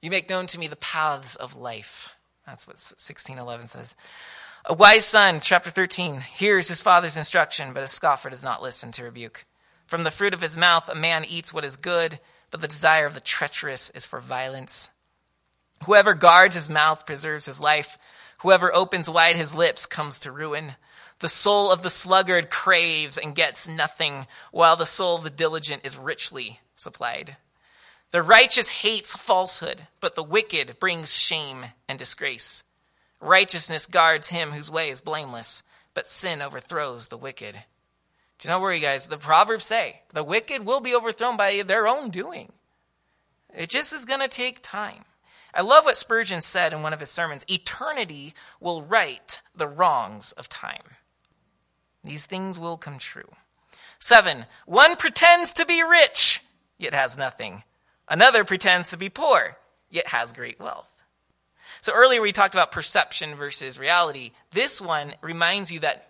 you make known to me the paths of life. That's what 16:11 says. A wise son, chapter 13, hears his father's instruction, but a scoffer does not listen to rebuke. From the fruit of his mouth, a man eats what is good, but the desire of the treacherous is for violence. Whoever guards his mouth preserves his life. Whoever opens wide his lips comes to ruin. The soul of the sluggard craves and gets nothing, while the soul of the diligent is richly supplied. The righteous hates falsehood, but the wicked brings shame and disgrace. Righteousness guards him whose way is blameless, but sin overthrows the wicked. Do not worry, guys? The Proverbs say the wicked will be overthrown by their own doing. It just is going to take time. I love what Spurgeon said in one of his sermons Eternity will right the wrongs of time. These things will come true. Seven, one pretends to be rich, yet has nothing. Another pretends to be poor, yet has great wealth. So earlier we talked about perception versus reality. This one reminds you that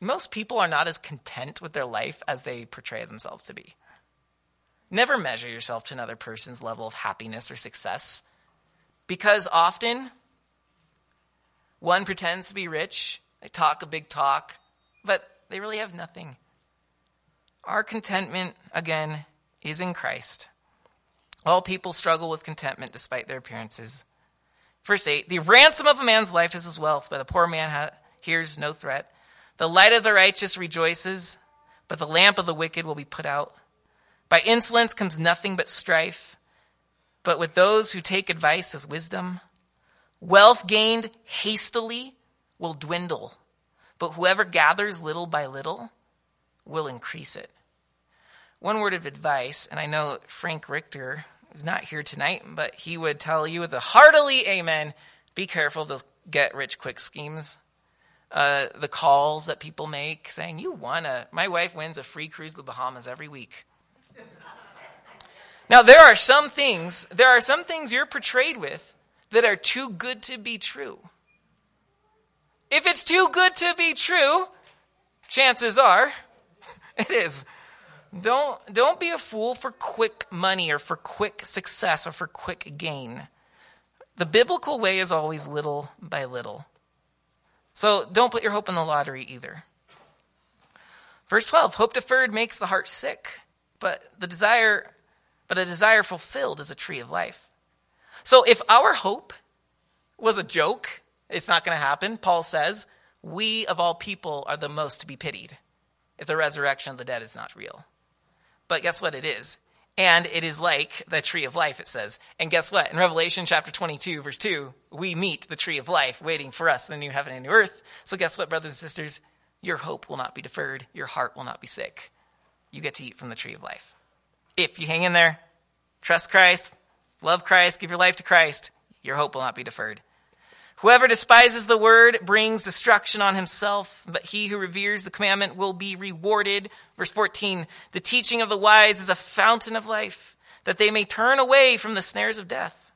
most people are not as content with their life as they portray themselves to be. Never measure yourself to another person's level of happiness or success because often one pretends to be rich, they talk a big talk, but they really have nothing. Our contentment, again, is in Christ. All people struggle with contentment despite their appearances. Verse 8 The ransom of a man's life is his wealth, but the poor man ha- hears no threat. The light of the righteous rejoices, but the lamp of the wicked will be put out. By insolence comes nothing but strife, but with those who take advice is wisdom. Wealth gained hastily will dwindle, but whoever gathers little by little will increase it. One word of advice, and I know Frank Richter is not here tonight, but he would tell you with a heartily amen be careful of those get rich quick schemes. Uh, the calls that people make saying, You won a, my wife wins a free cruise to the Bahamas every week. Now, there are some things, there are some things you're portrayed with that are too good to be true. If it's too good to be true, chances are it is. Don't, don't be a fool for quick money or for quick success or for quick gain. The biblical way is always little by little. So don't put your hope in the lottery either. Verse 12 Hope deferred makes the heart sick, but the desire but a desire fulfilled is a tree of life. So if our hope was a joke, it's not going to happen, Paul says, we of all people are the most to be pitied if the resurrection of the dead is not real. But guess what? It is. And it is like the tree of life, it says. And guess what? In Revelation chapter 22, verse 2, we meet the tree of life waiting for us, the new heaven and new earth. So guess what, brothers and sisters? Your hope will not be deferred. Your heart will not be sick. You get to eat from the tree of life. If you hang in there, trust Christ, love Christ, give your life to Christ, your hope will not be deferred. Whoever despises the word brings destruction on himself, but he who reveres the commandment will be rewarded. Verse 14 The teaching of the wise is a fountain of life, that they may turn away from the snares of death.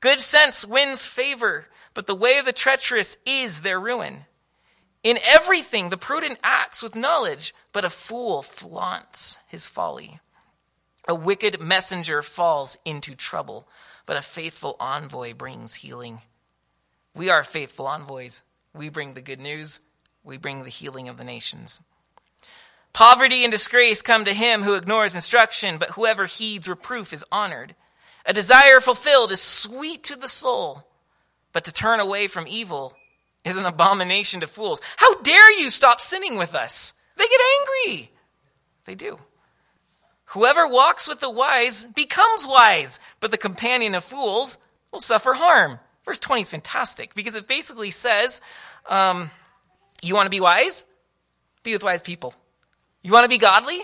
Good sense wins favor, but the way of the treacherous is their ruin. In everything, the prudent acts with knowledge, but a fool flaunts his folly. A wicked messenger falls into trouble, but a faithful envoy brings healing. We are faithful envoys. We bring the good news. We bring the healing of the nations. Poverty and disgrace come to him who ignores instruction, but whoever heeds reproof is honored. A desire fulfilled is sweet to the soul, but to turn away from evil is an abomination to fools. How dare you stop sinning with us? They get angry. They do. Whoever walks with the wise becomes wise, but the companion of fools will suffer harm. Verse 20 is fantastic because it basically says, um, You want to be wise? Be with wise people. You want to be godly?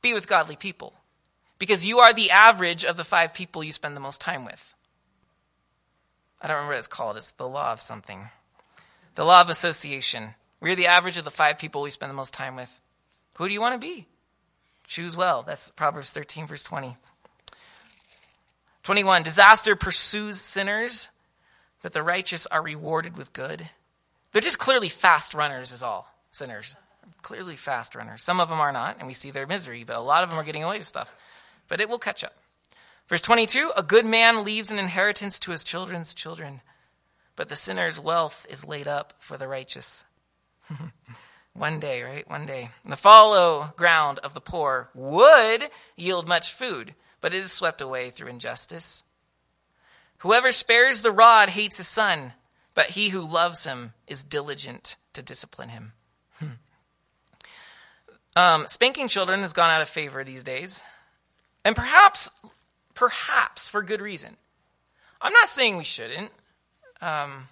Be with godly people. Because you are the average of the five people you spend the most time with. I don't remember what it's called. It's the law of something. The law of association. We're the average of the five people we spend the most time with. Who do you want to be? Choose well. That's Proverbs 13, verse 20. 21. Disaster pursues sinners, but the righteous are rewarded with good. They're just clearly fast runners, is all. Sinners. Clearly fast runners. Some of them are not, and we see their misery, but a lot of them are getting away with stuff. But it will catch up. Verse 22 A good man leaves an inheritance to his children's children, but the sinner's wealth is laid up for the righteous. One day, right? One day. The fallow ground of the poor would yield much food, but it is swept away through injustice. Whoever spares the rod hates his son, but he who loves him is diligent to discipline him. Hmm. Um, spanking children has gone out of favor these days. And perhaps, perhaps for good reason. I'm not saying we shouldn't. Um,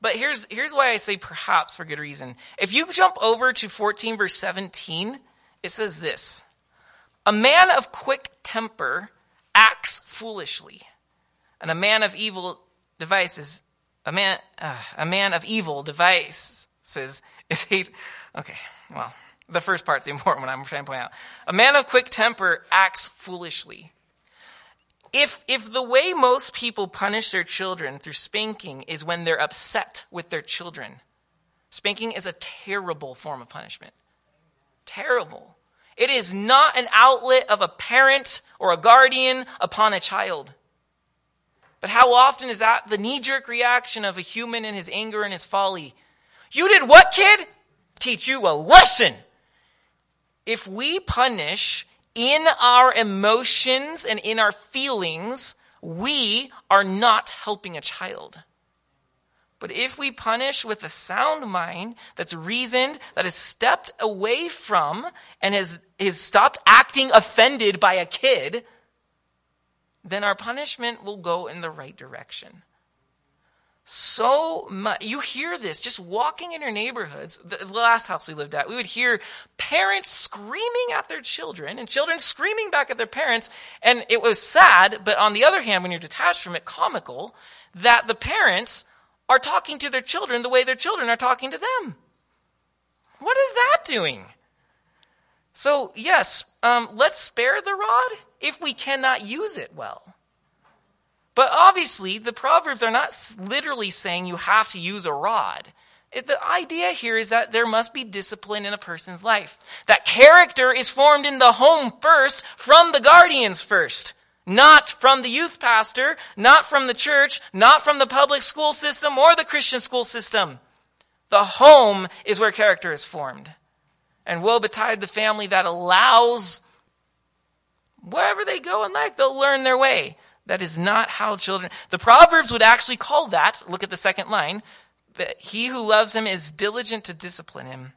but here's, here's why I say perhaps for good reason. If you jump over to 14 verse 17, it says this A man of quick temper acts foolishly, and a man of evil devices, a man, uh, a man of evil devices is he. Okay, well, the first part's the important one I'm trying to point out. A man of quick temper acts foolishly. If, if the way most people punish their children through spanking is when they're upset with their children, spanking is a terrible form of punishment. Terrible. It is not an outlet of a parent or a guardian upon a child. But how often is that the knee jerk reaction of a human in his anger and his folly? You did what, kid? Teach you a lesson. If we punish in our emotions and in our feelings, we are not helping a child. But if we punish with a sound mind that's reasoned, that has stepped away from and has, has stopped acting offended by a kid, then our punishment will go in the right direction so much. You hear this just walking in your neighborhoods. The last house we lived at, we would hear parents screaming at their children and children screaming back at their parents. And it was sad, but on the other hand, when you're detached from it, comical that the parents are talking to their children the way their children are talking to them. What is that doing? So, yes, um, let's spare the rod if we cannot use it well. But obviously, the Proverbs are not literally saying you have to use a rod. It, the idea here is that there must be discipline in a person's life. That character is formed in the home first, from the guardians first. Not from the youth pastor, not from the church, not from the public school system or the Christian school system. The home is where character is formed. And woe betide the family that allows wherever they go in life, they'll learn their way. That is not how children. The Proverbs would actually call that, look at the second line, that he who loves him is diligent to discipline him.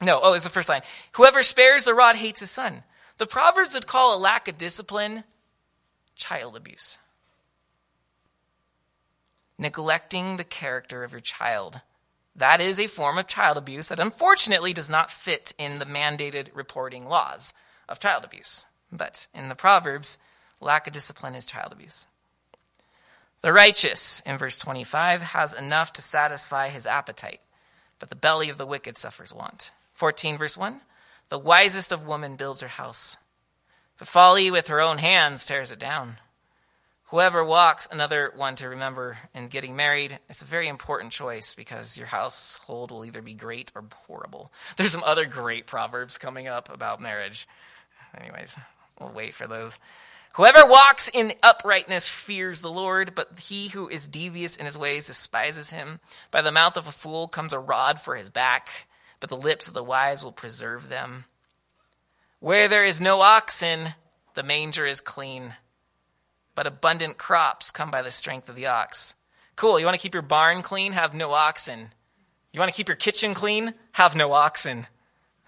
No, oh, it's the first line. Whoever spares the rod hates his son. The Proverbs would call a lack of discipline child abuse. Neglecting the character of your child. That is a form of child abuse that unfortunately does not fit in the mandated reporting laws of child abuse. But in the Proverbs, Lack of discipline is child abuse. The righteous, in verse 25, has enough to satisfy his appetite, but the belly of the wicked suffers want. 14, verse 1 The wisest of women builds her house, but folly with her own hands tears it down. Whoever walks, another one to remember in getting married, it's a very important choice because your household will either be great or horrible. There's some other great proverbs coming up about marriage. Anyways, we'll wait for those. Whoever walks in uprightness fears the Lord, but he who is devious in his ways despises him. By the mouth of a fool comes a rod for his back, but the lips of the wise will preserve them. Where there is no oxen, the manger is clean, but abundant crops come by the strength of the ox. Cool, you want to keep your barn clean? Have no oxen. You want to keep your kitchen clean? Have no oxen.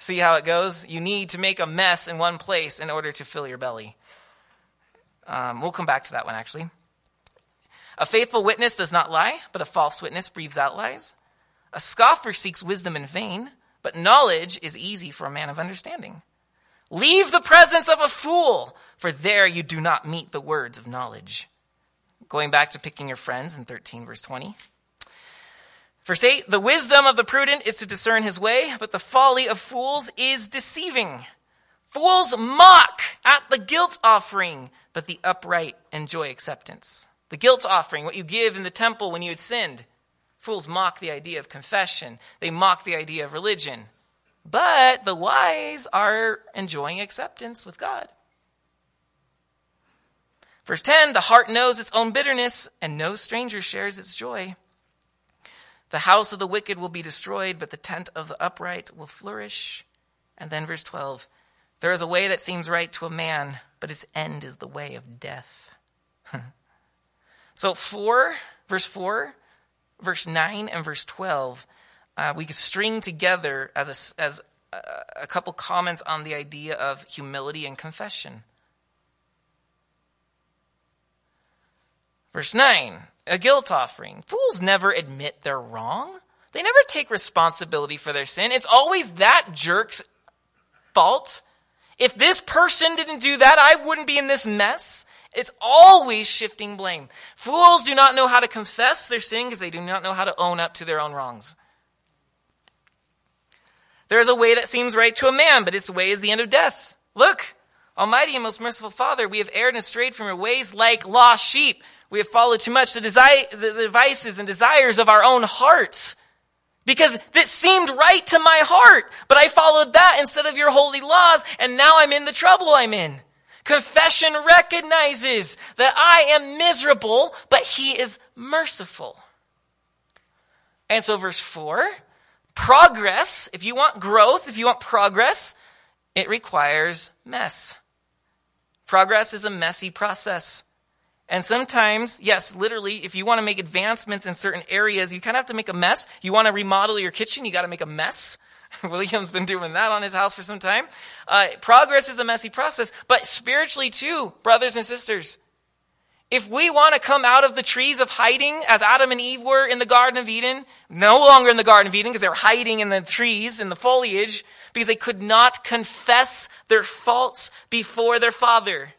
See how it goes? You need to make a mess in one place in order to fill your belly. Um, we'll come back to that one actually. A faithful witness does not lie, but a false witness breathes out lies. A scoffer seeks wisdom in vain, but knowledge is easy for a man of understanding. Leave the presence of a fool, for there you do not meet the words of knowledge. Going back to picking your friends in 13, verse 20. Verse 8 The wisdom of the prudent is to discern his way, but the folly of fools is deceiving. Fools mock at the guilt offering, but the upright enjoy acceptance. The guilt offering, what you give in the temple when you had sinned. Fools mock the idea of confession. They mock the idea of religion. But the wise are enjoying acceptance with God. Verse 10 The heart knows its own bitterness, and no stranger shares its joy. The house of the wicked will be destroyed, but the tent of the upright will flourish. And then verse 12 there is a way that seems right to a man, but its end is the way of death. So 4, verse 4, verse 9, and verse 12, uh, we could string together as, a, as a, a couple comments on the idea of humility and confession. Verse 9, a guilt offering. Fools never admit they're wrong. They never take responsibility for their sin. It's always that jerk's fault. If this person didn't do that, I wouldn't be in this mess. It's always shifting blame. Fools do not know how to confess their sin because they do not know how to own up to their own wrongs. There is a way that seems right to a man, but its way is the end of death. Look, Almighty and most merciful Father, we have erred and strayed from your ways like lost sheep. We have followed too much the, desi- the devices and desires of our own hearts. Because it seemed right to my heart, but I followed that instead of your holy laws, and now I'm in the trouble I'm in. Confession recognizes that I am miserable, but he is merciful. And so, verse 4 progress, if you want growth, if you want progress, it requires mess. Progress is a messy process. And sometimes, yes, literally, if you want to make advancements in certain areas, you kind of have to make a mess. You want to remodel your kitchen, you got to make a mess. William's been doing that on his house for some time. Uh, progress is a messy process, but spiritually too, brothers and sisters. If we want to come out of the trees of hiding, as Adam and Eve were in the Garden of Eden, no longer in the Garden of Eden because they were hiding in the trees, in the foliage, because they could not confess their faults before their Father.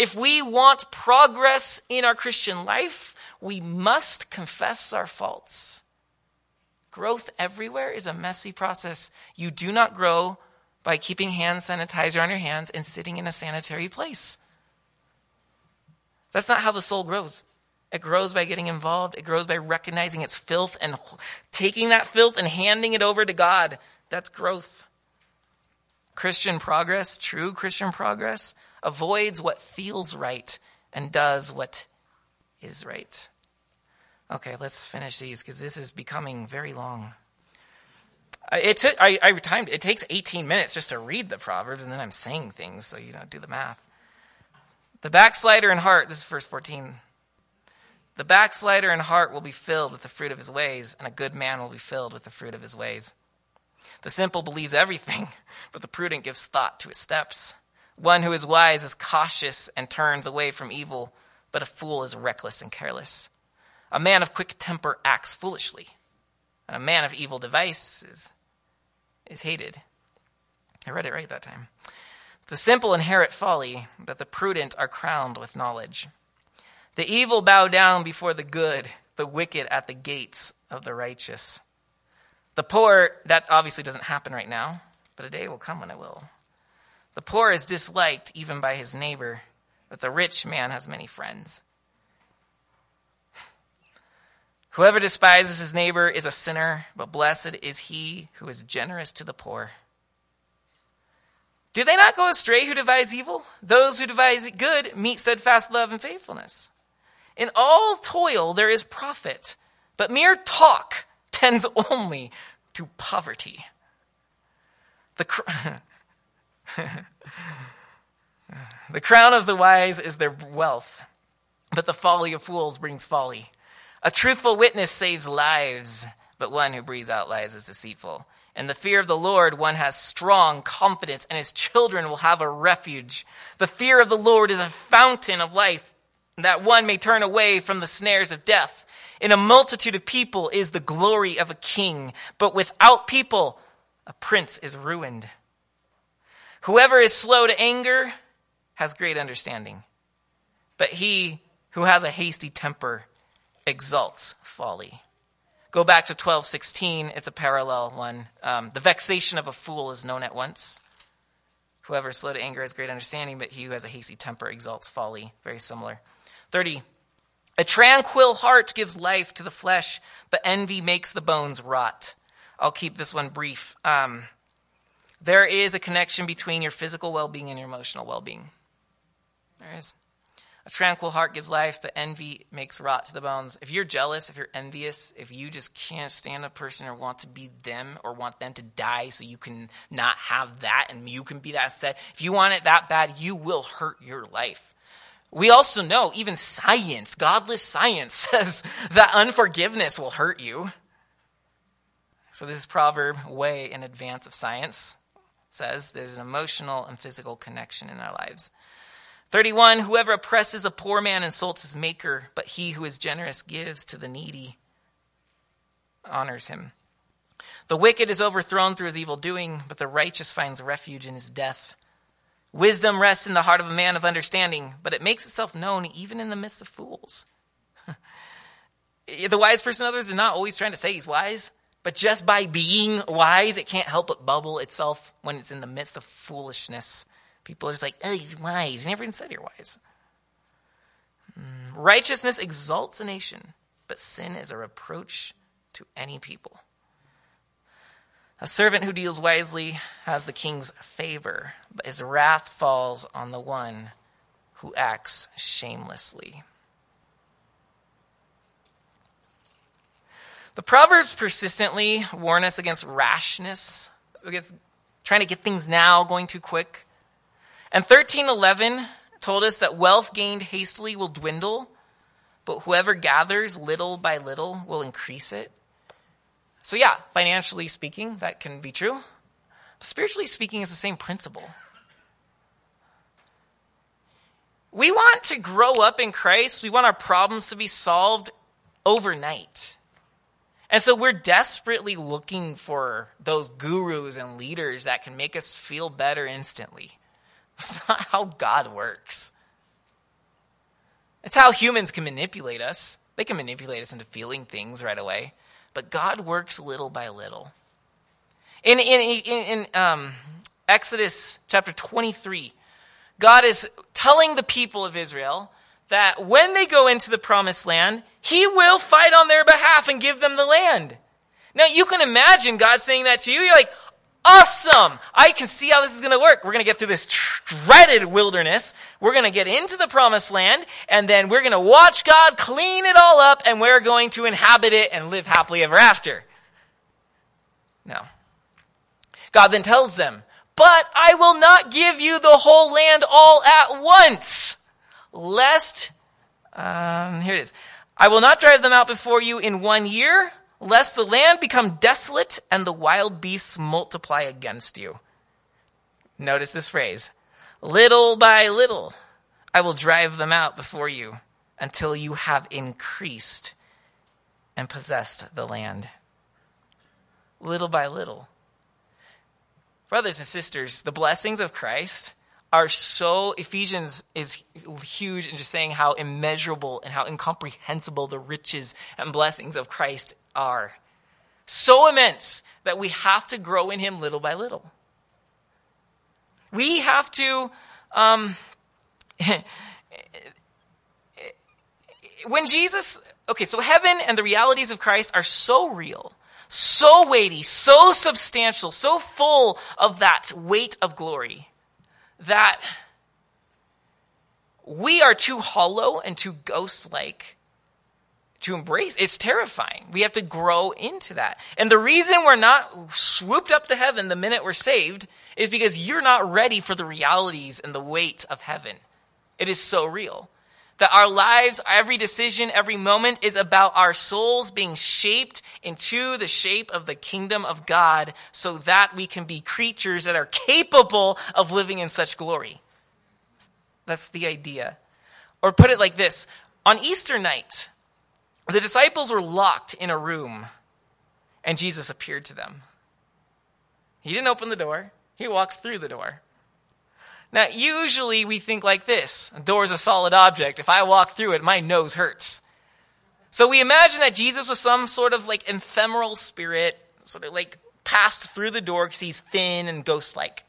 If we want progress in our Christian life, we must confess our faults. Growth everywhere is a messy process. You do not grow by keeping hand sanitizer on your hands and sitting in a sanitary place. That's not how the soul grows. It grows by getting involved. It grows by recognizing its filth and taking that filth and handing it over to God. That's growth. Christian progress, true Christian progress, avoids what feels right and does what is right. Okay, let's finish these because this is becoming very long. It took I, I timed it takes 18 minutes just to read the proverbs and then I'm saying things so you know do the math. The backslider in heart, this is verse 14. The backslider in heart will be filled with the fruit of his ways, and a good man will be filled with the fruit of his ways. The simple believes everything, but the prudent gives thought to his steps. One who is wise is cautious and turns away from evil, but a fool is reckless and careless. A man of quick temper acts foolishly, and a man of evil devices is hated. I read it right that time. The simple inherit folly, but the prudent are crowned with knowledge. The evil bow down before the good, the wicked at the gates of the righteous. The poor, that obviously doesn't happen right now, but a day will come when it will. The poor is disliked even by his neighbor, but the rich man has many friends. Whoever despises his neighbor is a sinner, but blessed is he who is generous to the poor. Do they not go astray who devise evil? Those who devise good meet steadfast love and faithfulness. In all toil there is profit, but mere talk tends only to poverty. The, the crown of the wise is their wealth, but the folly of fools brings folly. A truthful witness saves lives, but one who breathes out lies is deceitful. In the fear of the Lord, one has strong confidence, and his children will have a refuge. The fear of the Lord is a fountain of life, that one may turn away from the snares of death. In a multitude of people is the glory of a king, but without people, a prince is ruined. Whoever is slow to anger has great understanding, but he who has a hasty temper exalts folly. Go back to 1216, it's a parallel one. Um, the vexation of a fool is known at once. Whoever is slow to anger has great understanding, but he who has a hasty temper exalts folly. Very similar. 30. A tranquil heart gives life to the flesh, but envy makes the bones rot. I'll keep this one brief. Um, there is a connection between your physical well being and your emotional well being. There is. A tranquil heart gives life, but envy makes rot to the bones. If you're jealous, if you're envious, if you just can't stand a person or want to be them or want them to die so you can not have that and you can be that instead, if you want it that bad, you will hurt your life. We also know, even science, godless science, says that unforgiveness will hurt you. So, this is proverb, way in advance of science, says there's an emotional and physical connection in our lives. 31 Whoever oppresses a poor man insults his maker, but he who is generous gives to the needy, honors him. The wicked is overthrown through his evil doing, but the righteous finds refuge in his death. Wisdom rests in the heart of a man of understanding, but it makes itself known even in the midst of fools. the wise person, others, is not always trying to say he's wise, but just by being wise, it can't help but bubble itself when it's in the midst of foolishness. People are just like, oh, he's wise. He never even said you're wise. Mm, righteousness exalts a nation, but sin is a reproach to any people. A servant who deals wisely has the king's favor, but his wrath falls on the one who acts shamelessly. The Proverbs persistently warn us against rashness, against trying to get things now, going too quick. And 1311 told us that wealth gained hastily will dwindle, but whoever gathers little by little will increase it. So, yeah, financially speaking, that can be true. Spiritually speaking, it's the same principle. We want to grow up in Christ. We want our problems to be solved overnight. And so we're desperately looking for those gurus and leaders that can make us feel better instantly. That's not how God works. It's how humans can manipulate us. They can manipulate us into feeling things right away but God works little by little. In, in, in, in um, Exodus chapter 23, God is telling the people of Israel that when they go into the promised land, He will fight on their behalf and give them the land. Now, you can imagine God saying that to you. You're like, awesome. I can see how this is going to work. We're going to get through this dreaded wilderness. We're going to get into the promised land and then we're going to watch God clean it all up and we're going to inhabit it and live happily ever after. No. God then tells them, but I will not give you the whole land all at once, lest, um, here it is. I will not drive them out before you in one year, lest the land become desolate and the wild beasts multiply against you. Notice this phrase little by little, I will drive them out before you until you have increased and possessed the land. Little by little. Brothers and sisters, the blessings of Christ are so Ephesians is huge in just saying how immeasurable and how incomprehensible the riches and blessings of Christ are. So immense that we have to grow in him little by little. We have to um, when Jesus okay, so heaven and the realities of Christ are so real so weighty, so substantial, so full of that weight of glory that we are too hollow and too ghost like to embrace. It's terrifying. We have to grow into that. And the reason we're not swooped up to heaven the minute we're saved is because you're not ready for the realities and the weight of heaven. It is so real. That our lives, every decision, every moment is about our souls being shaped into the shape of the kingdom of God so that we can be creatures that are capable of living in such glory. That's the idea. Or put it like this on Easter night, the disciples were locked in a room and Jesus appeared to them. He didn't open the door, he walked through the door. Now, usually we think like this a door is a solid object. If I walk through it, my nose hurts. So we imagine that Jesus was some sort of like ephemeral spirit, sort of like passed through the door because he's thin and ghost like.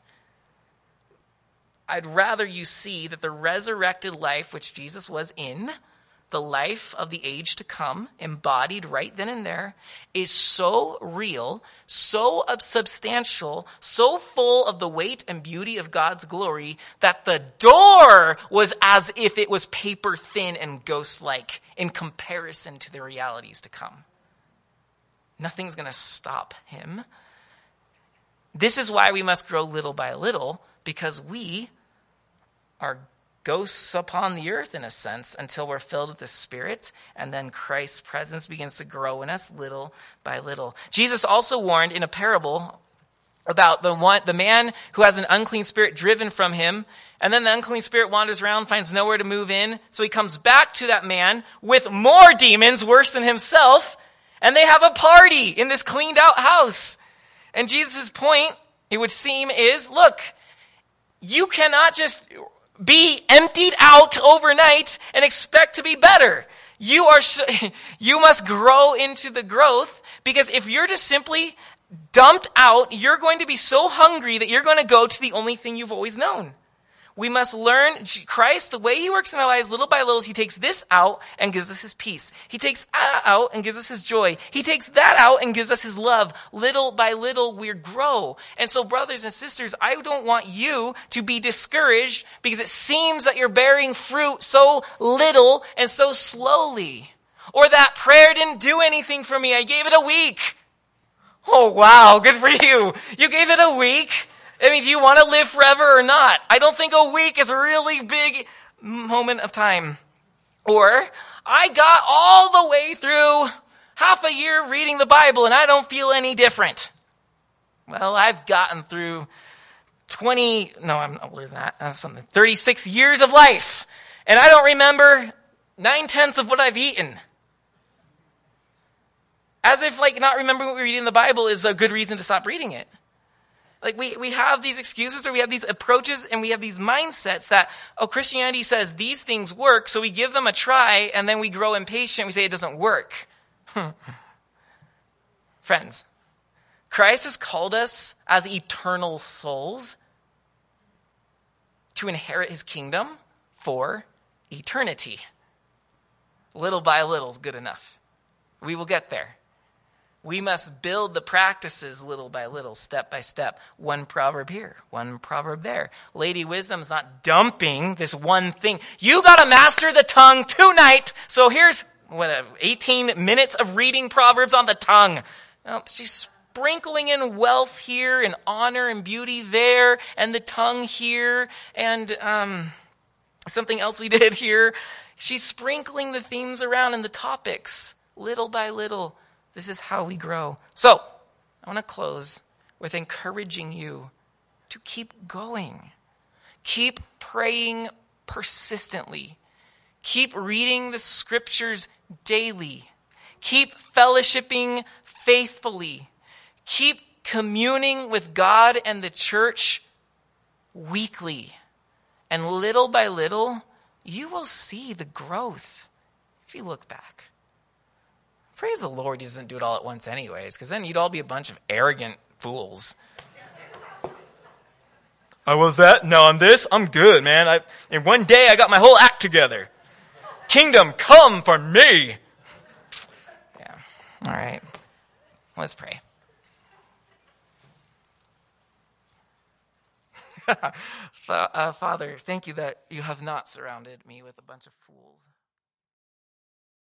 I'd rather you see that the resurrected life which Jesus was in the life of the age to come, embodied right then and there, is so real, so substantial, so full of the weight and beauty of God's glory that the door was as if it was paper thin and ghost like in comparison to the realities to come. Nothing's going to stop him. This is why we must grow little by little, because we are ghosts upon the earth in a sense until we're filled with the Spirit, and then Christ's presence begins to grow in us little by little. Jesus also warned in a parable about the one, the man who has an unclean spirit driven from him, and then the unclean spirit wanders around, finds nowhere to move in, so he comes back to that man with more demons worse than himself, and they have a party in this cleaned out house. And Jesus' point, it would seem, is look, you cannot just be emptied out overnight and expect to be better. You are, you must grow into the growth because if you're just simply dumped out, you're going to be so hungry that you're going to go to the only thing you've always known. We must learn Christ, the way he works in our lives little by little is he takes this out and gives us his peace. He takes that out and gives us his joy. He takes that out and gives us his love. Little by little we grow. And so brothers and sisters, I don't want you to be discouraged because it seems that you're bearing fruit so little and so slowly. Or that prayer didn't do anything for me. I gave it a week. Oh wow, good for you. You gave it a week. I mean, do you want to live forever or not? I don't think a week is a really big moment of time. Or, I got all the way through half a year reading the Bible and I don't feel any different. Well, I've gotten through 20, no, I'm older than that. That's something. 36 years of life. And I don't remember nine tenths of what I've eaten. As if, like, not remembering what we read in the Bible is a good reason to stop reading it. Like we, we have these excuses or we have these approaches and we have these mindsets that, oh, Christianity says these things work, so we give them a try and then we grow impatient. We say it doesn't work. Friends, Christ has called us as eternal souls to inherit his kingdom for eternity. Little by little is good enough. We will get there. We must build the practices little by little, step by step. One proverb here, one proverb there. Lady Wisdom's not dumping this one thing. You gotta master the tongue tonight. So here's what 18 minutes of reading Proverbs on the tongue. No, she's sprinkling in wealth here and honor and beauty there and the tongue here and um, something else we did here. She's sprinkling the themes around and the topics little by little this is how we grow. So, I want to close with encouraging you to keep going. Keep praying persistently. Keep reading the scriptures daily. Keep fellowshipping faithfully. Keep communing with God and the church weekly. And little by little, you will see the growth if you look back. Praise the Lord he doesn't do it all at once, anyways, because then you'd all be a bunch of arrogant fools. I was that. No, I'm this. I'm good, man. I, in one day, I got my whole act together. Kingdom come for me. Yeah. All right. Let's pray. uh, Father, thank you that you have not surrounded me with a bunch of fools.